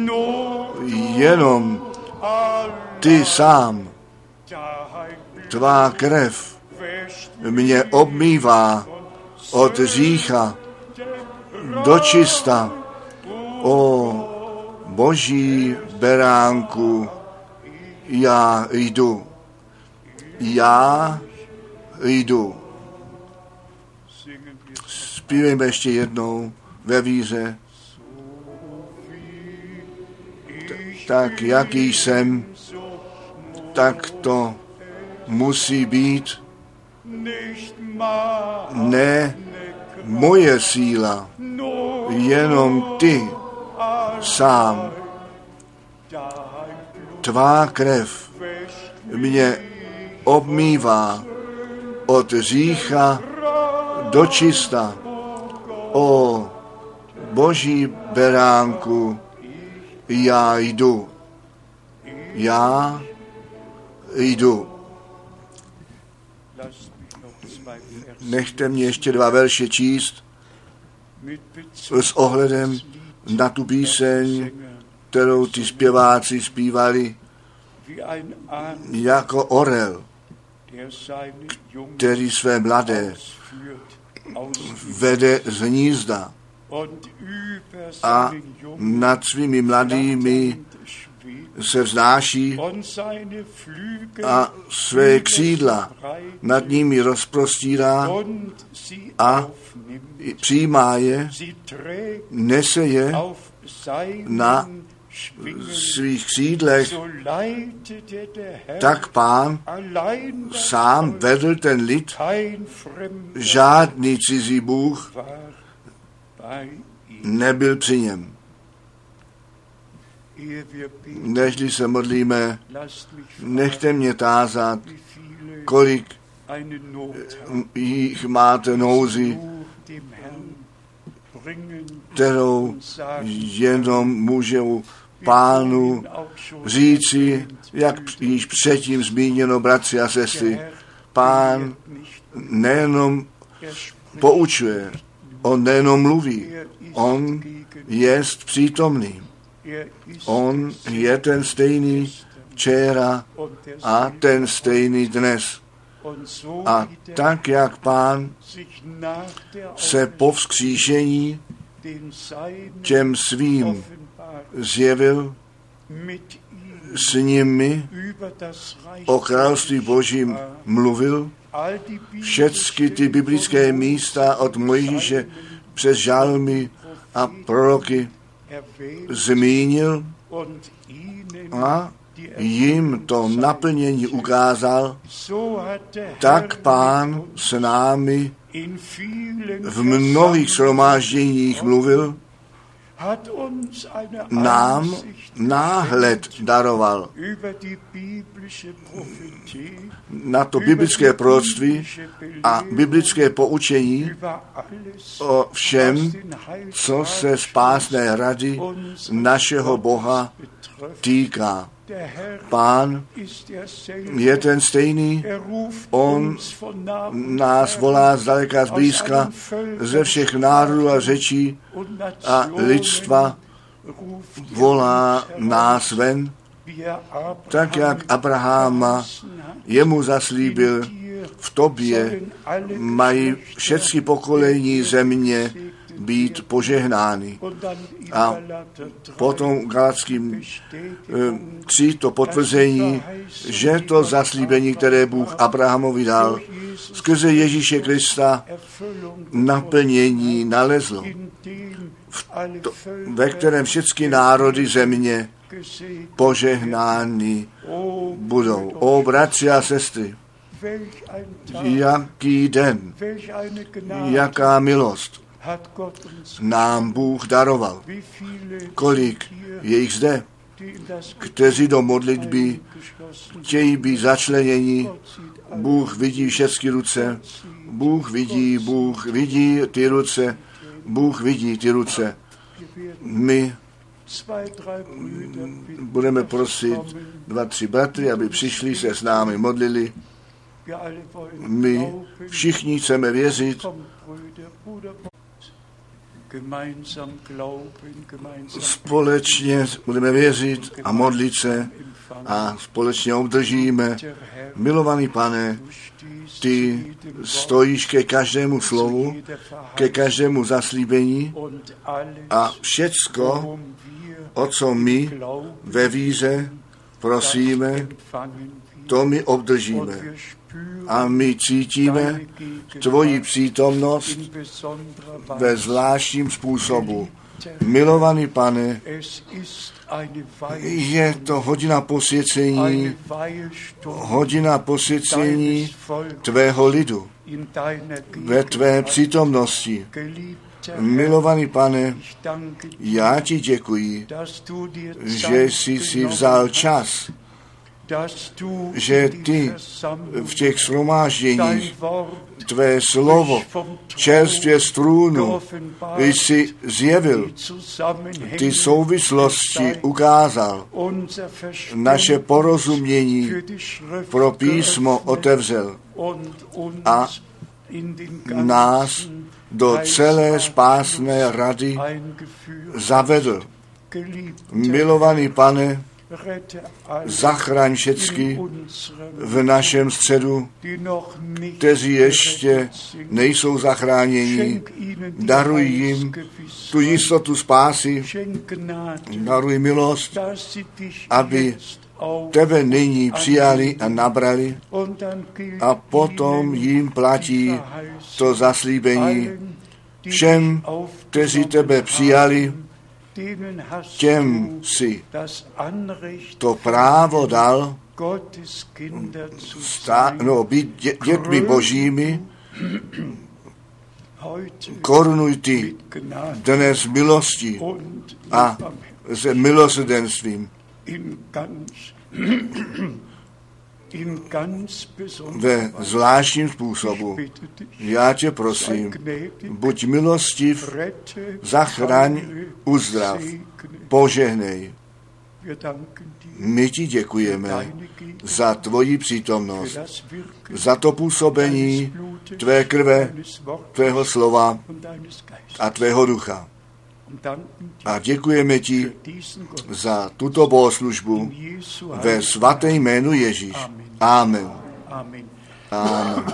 jenom ty sám, tvá krev mě obmývá od řícha do čista. O boží beránku, já jdu. Já jdu. Zpívejme ještě jednou ve víře. Tak jaký jsem, tak to musí být ne moje síla, jenom ty sám. Tvá krev mě obmývá od řícha do čista. O boží beránku, já jdu. Já jdu. Nechte mě ještě dva verše číst s ohledem na tu píseň, kterou ty zpěváci zpívali jako orel, který své mladé vede z hnízda a nad svými mladými se vznáší a své křídla nad nimi rozprostírá, a přijímá je, nese je na svých křídlech, tak pán sám vedl ten lid, žádný cizí bůh nebyl při něm. Beten, Nežli se modlíme, nechte mě tázat, kolik haben. jich máte nouzi, kterou jenom můžou pánu říci, jak již předtím zmíněno, bratři a sestry, pán nejenom poučuje, on nejenom mluví, on je přítomný. On je ten stejný včera a ten stejný dnes. A tak, jak pán se po vzkříšení těm svým zjevil s nimi o království božím mluvil, všechny ty biblické místa od Mojžíše přes žalmy a proroky zmínil a jim to naplnění ukázal, tak pán s námi v mnohých shromážděních mluvil, nám náhled daroval na to biblické proroctví a biblické poučení o všem, co se spásné rady našeho Boha týká. Pán je ten stejný, on nás volá zdaleka zblízka ze všech národů a řečí a lidstva volá nás ven, tak jak Abraháma jemu zaslíbil, v tobě mají všechny pokolení země být požehnány. A potom Galackým tři to potvrzení, že to zaslíbení, které Bůh Abrahamovi dal, skrze Ježíše Krista naplnění nalezlo, to, ve kterém všechny národy země požehnány budou. O bratři a sestry, jaký den, jaká milost nám Bůh daroval. Kolik je jich zde, kteří do modlitby chtějí být začleněni. Bůh vidí všechny ruce. Bůh vidí, Bůh vidí ty ruce. Bůh vidí ty ruce. My budeme prosit dva, tři bratry, aby přišli se s námi modlili. My všichni chceme věřit, společně budeme věřit a modlit se a společně obdržíme. Milovaný pane, ty stojíš ke každému slovu, ke každému zaslíbení a všecko, o co my ve das prosíme, to my obdržíme. A my cítíme tvoji přítomnost ve zvláštním způsobu. Milovaný pane, je to hodina posvěcení, hodina posvěcení tvého lidu ve tvé přítomnosti. Milovaný pane, já ti děkuji, že jsi si vzal čas, že ty v těch shromážděních tvé slovo čerstvě z trůnu geoffenbart, jsi zjevil, ty souvislosti ukázal, naše porozumění pro písmo otevřel a nás do celé spásné rady zavedl. Milovaný pane, zachraň všecky v našem středu, kteří ještě nejsou zachráněni. Daruj jim tu jistotu spásy, daruj milost, aby tebe nyní přijali a nabrali a potom jim platí to zaslíbení všem, kteří tebe přijali, těm si to právo dal. Stá, no, být dě, dětmi božími, korunuj ty dnes milostí und a mit s milosrdenstvím ve zvláštním způsobu. Já tě prosím, buď milostiv, zachraň, uzdrav, požehnej. My ti děkujeme za tvoji přítomnost, za to působení tvé krve, tvého slova a tvého ducha. A děkujeme ti za tuto bohoslužbu ve heiligen svaté jménu Ježíš. Amen. Amen. Amen.